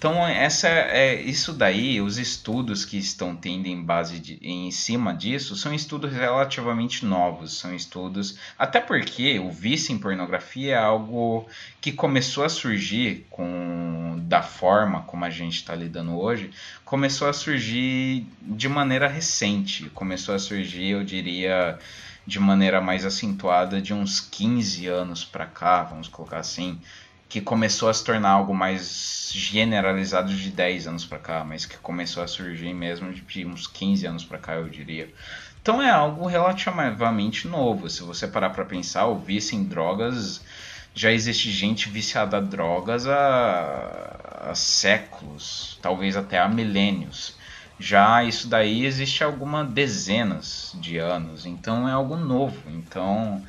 Então, essa é isso daí, os estudos que estão tendo em base de, em cima disso, são estudos relativamente novos, são estudos, até porque o vício em pornografia é algo que começou a surgir com da forma como a gente está lidando hoje, começou a surgir de maneira recente, começou a surgir, eu diria, de maneira mais acentuada de uns 15 anos para cá, vamos colocar assim que começou a se tornar algo mais generalizado de 10 anos para cá, mas que começou a surgir mesmo de uns 15 anos para cá, eu diria. Então é algo relativamente novo. Se você parar para pensar, o vício em drogas já existe gente viciada a drogas há, há séculos, talvez até há milênios. Já isso daí existe algumas dezenas de anos, então é algo novo. Então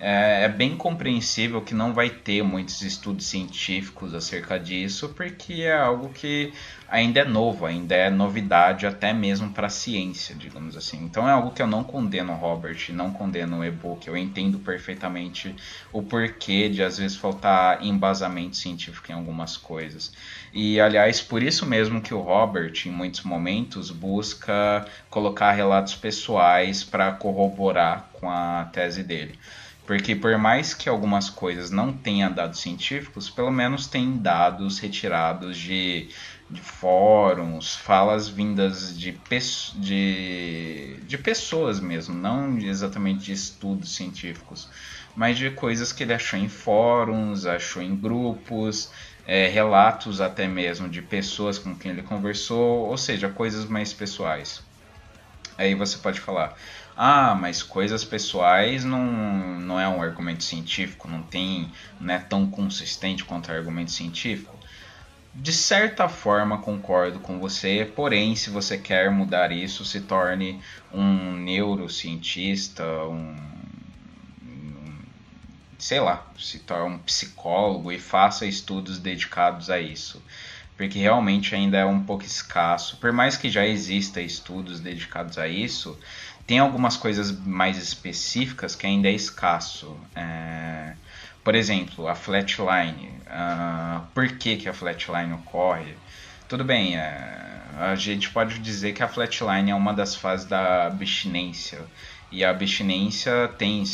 é, é, bem compreensível que não vai ter muitos estudos científicos acerca disso, porque é algo que ainda é novo, ainda é novidade até mesmo para a ciência, digamos assim. Então é algo que eu não condeno Robert, não condeno o e-book. Eu entendo perfeitamente o porquê de às vezes faltar embasamento científico em algumas coisas. E aliás, por isso mesmo que o Robert, em muitos momentos, busca colocar relatos pessoais para corroborar com a tese dele. Porque por mais que algumas coisas não tenham dados científicos, pelo menos tem dados retirados de, de fóruns, falas vindas de, de, de pessoas mesmo, não exatamente de estudos científicos, mas de coisas que ele achou em fóruns, achou em grupos, é, relatos até mesmo de pessoas com quem ele conversou, ou seja, coisas mais pessoais. Aí você pode falar, ah, mas coisas pessoais não, não é um argumento científico, não tem, não é tão consistente quanto argumento científico. De certa forma concordo com você, porém, se você quer mudar isso, se torne um neurocientista, um, um sei lá, se torne um psicólogo e faça estudos dedicados a isso porque realmente ainda é um pouco escasso. Por mais que já exista estudos dedicados a isso, tem algumas coisas mais específicas que ainda é escasso. É, por exemplo, a flatline. Uh, por que, que a flatline ocorre? Tudo bem, é, a gente pode dizer que a flatline é uma das fases da abstinência. E a abstinência tem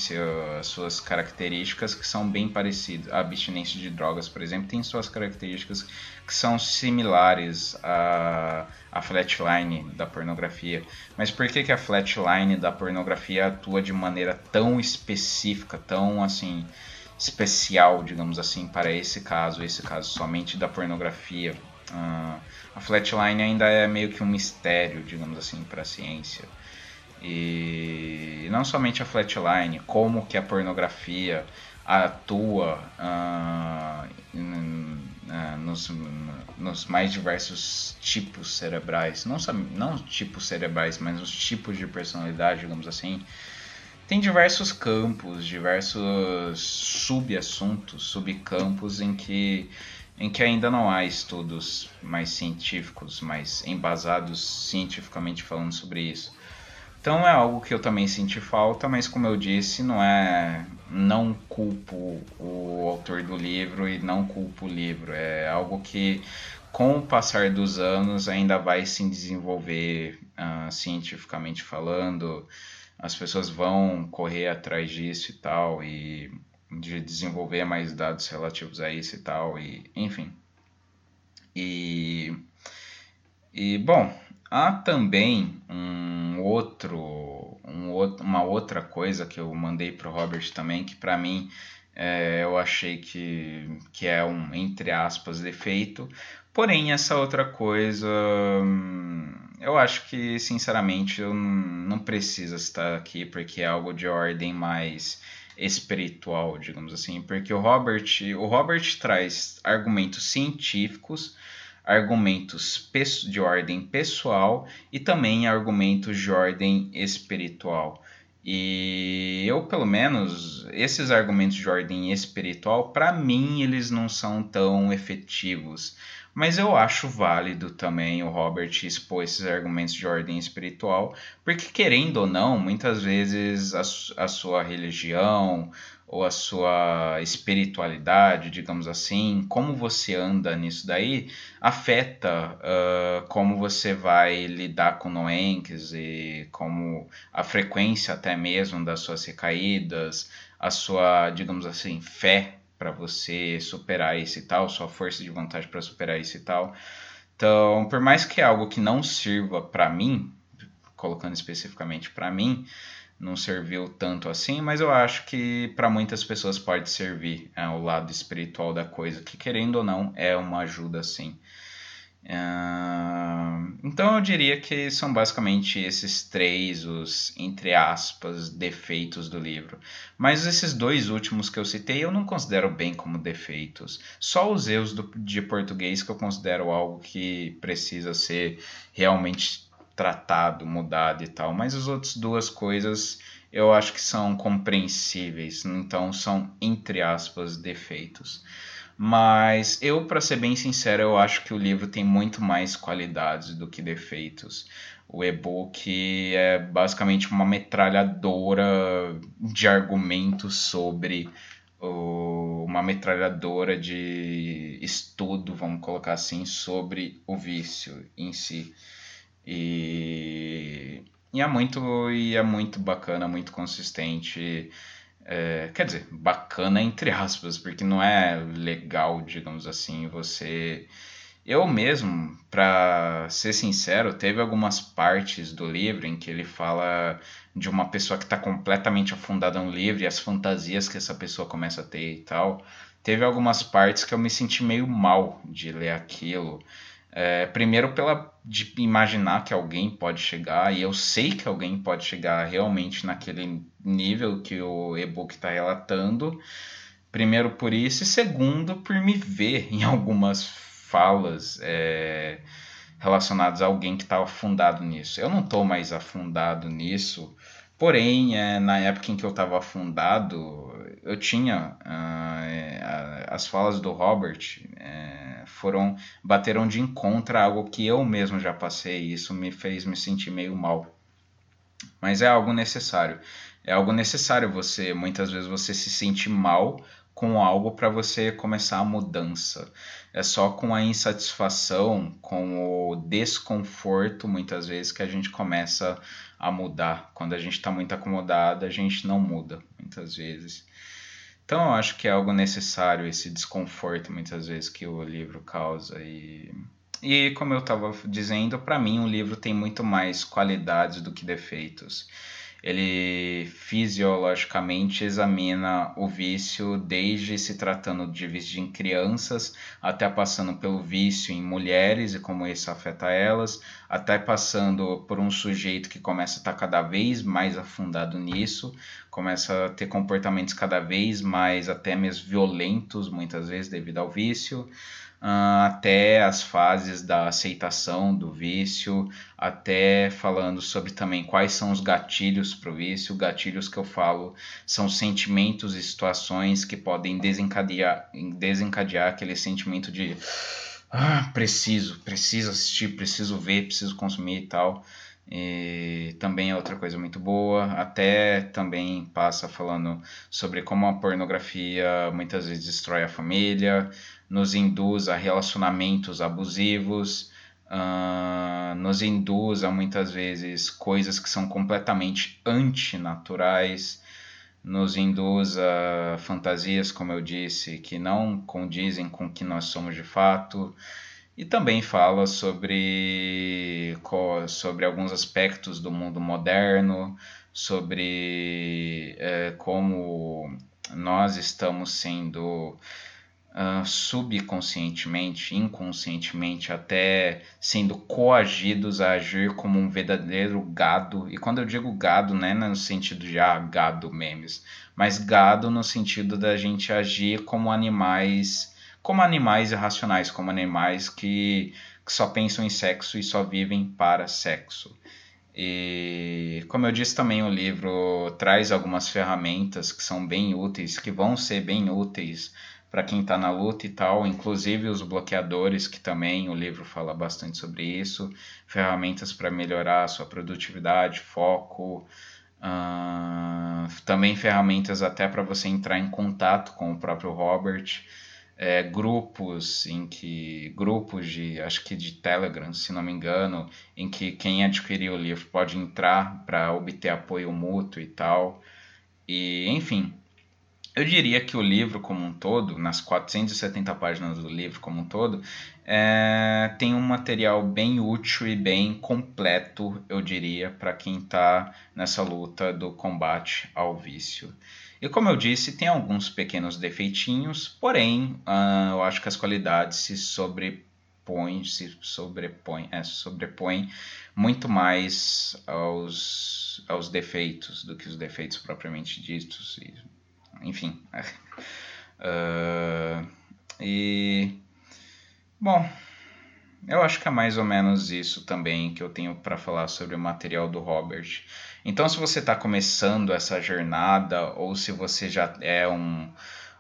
suas características que são bem parecidas. A abstinência de drogas, por exemplo, tem suas características que são similares à, à flatline da pornografia. Mas por que, que a flatline da pornografia atua de maneira tão específica, tão assim especial, digamos assim, para esse caso, esse caso somente da pornografia? Uh, a flatline ainda é meio que um mistério, digamos assim, para a ciência. E não somente a flatline, como que a pornografia atua uh, uh, nos, nos, mais diversos tipos cerebrais, não, não tipos cerebrais, mas os tipos de personalidade, digamos assim, tem diversos campos, diversos subassuntos, subcampos em que em que ainda não há estudos mais científicos, mais embasados cientificamente falando sobre isso. Então é algo que eu também senti falta, mas como eu disse, não é não culpo o autor do livro e não culpo o livro. É algo que com o passar dos anos ainda vai se desenvolver uh, cientificamente falando. As pessoas vão correr atrás disso e tal e de desenvolver mais dados relativos a isso e tal e enfim. E e bom, Há também um outro, um outro, uma outra coisa que eu mandei para o Robert também, que para mim é, eu achei que, que é um, entre aspas, defeito. Porém, essa outra coisa, eu acho que, sinceramente, eu não preciso estar aqui, porque é algo de ordem mais espiritual, digamos assim, porque o Robert, o Robert traz argumentos científicos argumentos de ordem pessoal e também argumentos de ordem espiritual. E eu, pelo menos, esses argumentos de ordem espiritual, para mim, eles não são tão efetivos. Mas eu acho válido também o Robert expor esses argumentos de ordem espiritual, porque, querendo ou não, muitas vezes a, a sua religião, ou a sua espiritualidade, digamos assim, como você anda nisso daí, afeta uh, como você vai lidar com noenques e como a frequência até mesmo das suas recaídas, a sua, digamos assim, fé para você superar isso e tal, sua força de vontade para superar isso e tal. Então, por mais que é algo que não sirva para mim, colocando especificamente para mim, não serviu tanto assim, mas eu acho que para muitas pessoas pode servir é, o lado espiritual da coisa, que querendo ou não é uma ajuda sim. Uh, então eu diria que são basicamente esses três os, entre aspas, defeitos do livro. Mas esses dois últimos que eu citei eu não considero bem como defeitos. Só os erros do, de português que eu considero algo que precisa ser realmente tratado, mudado e tal. Mas as outras duas coisas eu acho que são compreensíveis, então são, entre aspas, defeitos. Mas eu, para ser bem sincero, eu acho que o livro tem muito mais qualidades do que defeitos. O e-book é basicamente uma metralhadora de argumentos sobre uma metralhadora de estudo, vamos colocar assim, sobre o vício em si. E, e é muito e é muito bacana, muito consistente. É, quer dizer, bacana entre aspas, porque não é legal, digamos assim, você. Eu mesmo, para ser sincero, teve algumas partes do livro em que ele fala de uma pessoa que está completamente afundada no livro e as fantasias que essa pessoa começa a ter e tal. Teve algumas partes que eu me senti meio mal de ler aquilo. É, primeiro pela de imaginar que alguém pode chegar, e eu sei que alguém pode chegar realmente naquele nível que o e-book está relatando. Primeiro por isso, e segundo por me ver em algumas falas é, relacionadas a alguém que estava afundado nisso. Eu não estou mais afundado nisso, porém, é, na época em que eu estava afundado, eu tinha uh, as falas do Robert é, foram bateram de encontro a algo que eu mesmo já passei e isso me fez me sentir meio mal. Mas é algo necessário. É algo necessário você muitas vezes você se sente mal com algo para você começar a mudança. É só com a insatisfação com o desconforto muitas vezes que a gente começa a mudar. Quando a gente está muito acomodado a gente não muda muitas vezes então eu acho que é algo necessário esse desconforto muitas vezes que o livro causa. E e como eu estava dizendo, para mim o livro tem muito mais qualidades do que defeitos ele fisiologicamente examina o vício desde se tratando de vício em crianças, até passando pelo vício em mulheres e como isso afeta elas, até passando por um sujeito que começa a estar cada vez mais afundado nisso, começa a ter comportamentos cada vez mais até mesmo violentos, muitas vezes devido ao vício até as fases da aceitação do vício, até falando sobre também quais são os gatilhos para o vício. Gatilhos que eu falo são sentimentos e situações que podem desencadear, desencadear aquele sentimento de ah, preciso, preciso assistir, preciso ver, preciso consumir e tal. E também é outra coisa muito boa. Até também passa falando sobre como a pornografia muitas vezes destrói a família, nos induz a relacionamentos abusivos, uh, nos induz a muitas vezes coisas que são completamente antinaturais, nos induz a fantasias, como eu disse, que não condizem com o que nós somos de fato. E também fala sobre, sobre alguns aspectos do mundo moderno, sobre é, como nós estamos sendo uh, subconscientemente, inconscientemente, até sendo coagidos a agir como um verdadeiro gado. E quando eu digo gado, não é no sentido de ah, gado memes, mas gado no sentido da gente agir como animais, como animais irracionais, como animais que, que só pensam em sexo e só vivem para sexo. E como eu disse também, o livro traz algumas ferramentas que são bem úteis, que vão ser bem úteis para quem está na luta e tal, inclusive os bloqueadores, que também o livro fala bastante sobre isso, ferramentas para melhorar a sua produtividade, foco, uh, também ferramentas até para você entrar em contato com o próprio Robert, é, grupos em que grupos de acho que de Telegram, se não me engano, em que quem adquirir o livro pode entrar para obter apoio mútuo e tal. E enfim, eu diria que o livro como um todo, nas 470 páginas do livro como um todo, é, tem um material bem útil e bem completo, eu diria, para quem está nessa luta do combate ao vício. E como eu disse, tem alguns pequenos defeitinhos, porém, uh, eu acho que as qualidades se sobre sobrepõe, se sobrepõe, é, sobrepõe muito mais aos, aos defeitos do que os defeitos propriamente ditos. E, enfim. uh, e. Bom, eu acho que é mais ou menos isso também que eu tenho para falar sobre o material do Robert. Então, se você está começando essa jornada ou se você já é um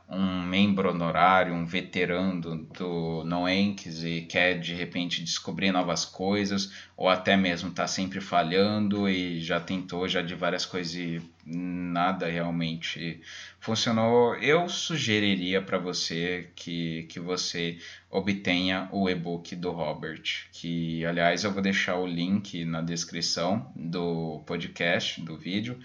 um membro honorário, um veterano do Noenques e quer de repente descobrir novas coisas, ou até mesmo está sempre falhando e já tentou já de várias coisas e nada realmente funcionou, eu sugeriria para você que, que você obtenha o e-book do Robert, que aliás eu vou deixar o link na descrição do podcast, do vídeo,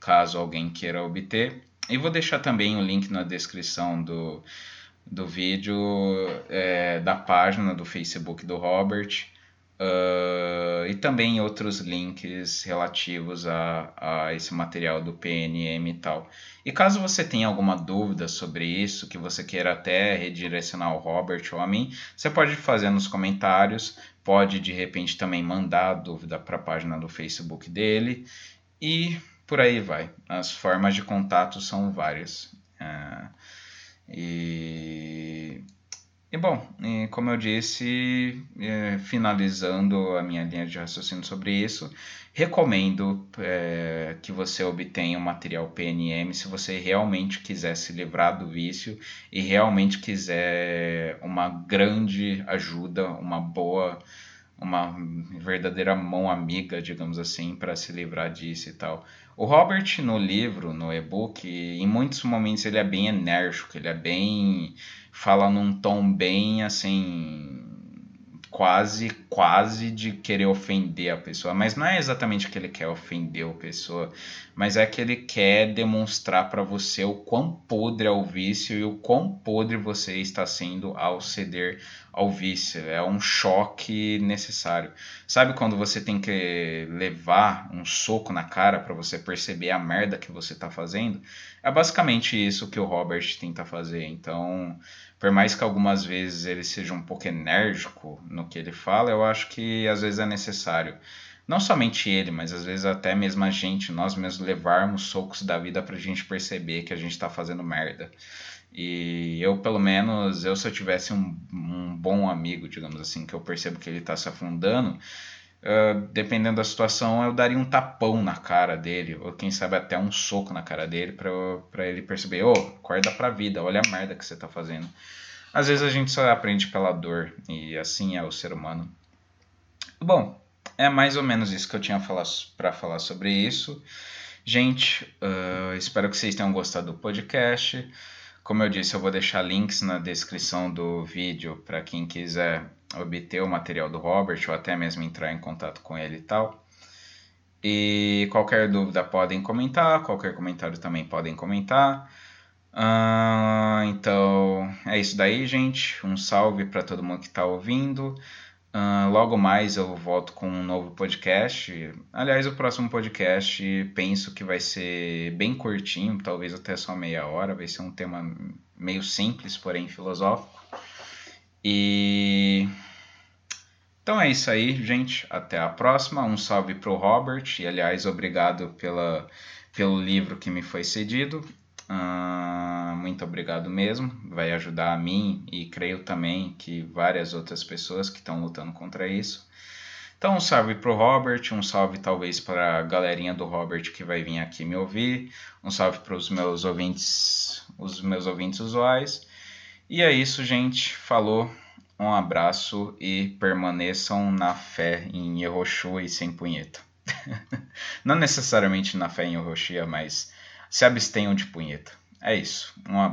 caso alguém queira obter. E vou deixar também o link na descrição do, do vídeo é, da página do Facebook do Robert uh, e também outros links relativos a, a esse material do PNM e tal. E caso você tenha alguma dúvida sobre isso, que você queira até redirecionar ao Robert ou a mim, você pode fazer nos comentários, pode de repente também mandar a dúvida para a página do Facebook dele e por aí vai. As formas de contato são várias. É, e, e, bom, e como eu disse, é, finalizando a minha linha de raciocínio sobre isso, recomendo é, que você obtenha o material PNM se você realmente quiser se livrar do vício e realmente quiser uma grande ajuda, uma boa uma verdadeira mão amiga, digamos assim, para se livrar disso e tal. O Robert no livro, no e-book, em muitos momentos ele é bem enérgico, ele é bem fala num tom bem assim quase, quase de querer ofender a pessoa. Mas não é exatamente que ele quer ofender a pessoa, mas é que ele quer demonstrar para você o quão podre é o vício e o quão podre você está sendo ao ceder ao vício. É um choque necessário. Sabe quando você tem que levar um soco na cara para você perceber a merda que você está fazendo? É basicamente isso que o Robert tenta fazer. Então por mais que algumas vezes ele seja um pouco enérgico no que ele fala, eu acho que às vezes é necessário. Não somente ele, mas às vezes até mesmo a gente, nós mesmos levarmos socos da vida pra gente perceber que a gente tá fazendo merda. E eu, pelo menos, eu se eu tivesse um, um bom amigo, digamos assim, que eu percebo que ele tá se afundando, Uh, dependendo da situação, eu daria um tapão na cara dele, ou quem sabe até um soco na cara dele, para ele perceber: ô, oh, acorda pra vida, olha a merda que você tá fazendo. Às vezes a gente só aprende pela dor, e assim é o ser humano. Bom, é mais ou menos isso que eu tinha para falar sobre isso. Gente, uh, espero que vocês tenham gostado do podcast. Como eu disse, eu vou deixar links na descrição do vídeo para quem quiser obter o material do Robert ou até mesmo entrar em contato com ele e tal. E qualquer dúvida podem comentar, qualquer comentário também podem comentar. Uh, então é isso daí, gente. Um salve para todo mundo que está ouvindo. Uh, logo mais eu volto com um novo podcast. Aliás, o próximo podcast penso que vai ser bem curtinho, talvez até só meia hora. Vai ser um tema meio simples, porém filosófico. E. Então é isso aí, gente. Até a próxima. Um salve para o Robert. E, aliás, obrigado pela, pelo livro que me foi cedido. Uh, muito obrigado mesmo. Vai ajudar a mim e creio também que várias outras pessoas que estão lutando contra isso. Então, um salve para o Robert, um salve talvez para a galerinha do Robert que vai vir aqui me ouvir, um salve para os meus ouvintes, os meus ouvintes usuais. E é isso, gente. Falou, um abraço e permaneçam na fé em Yehoshua e sem punheta. Não necessariamente na fé em Yehoshua, mas se abstenham de punheta. É isso. Um abraço.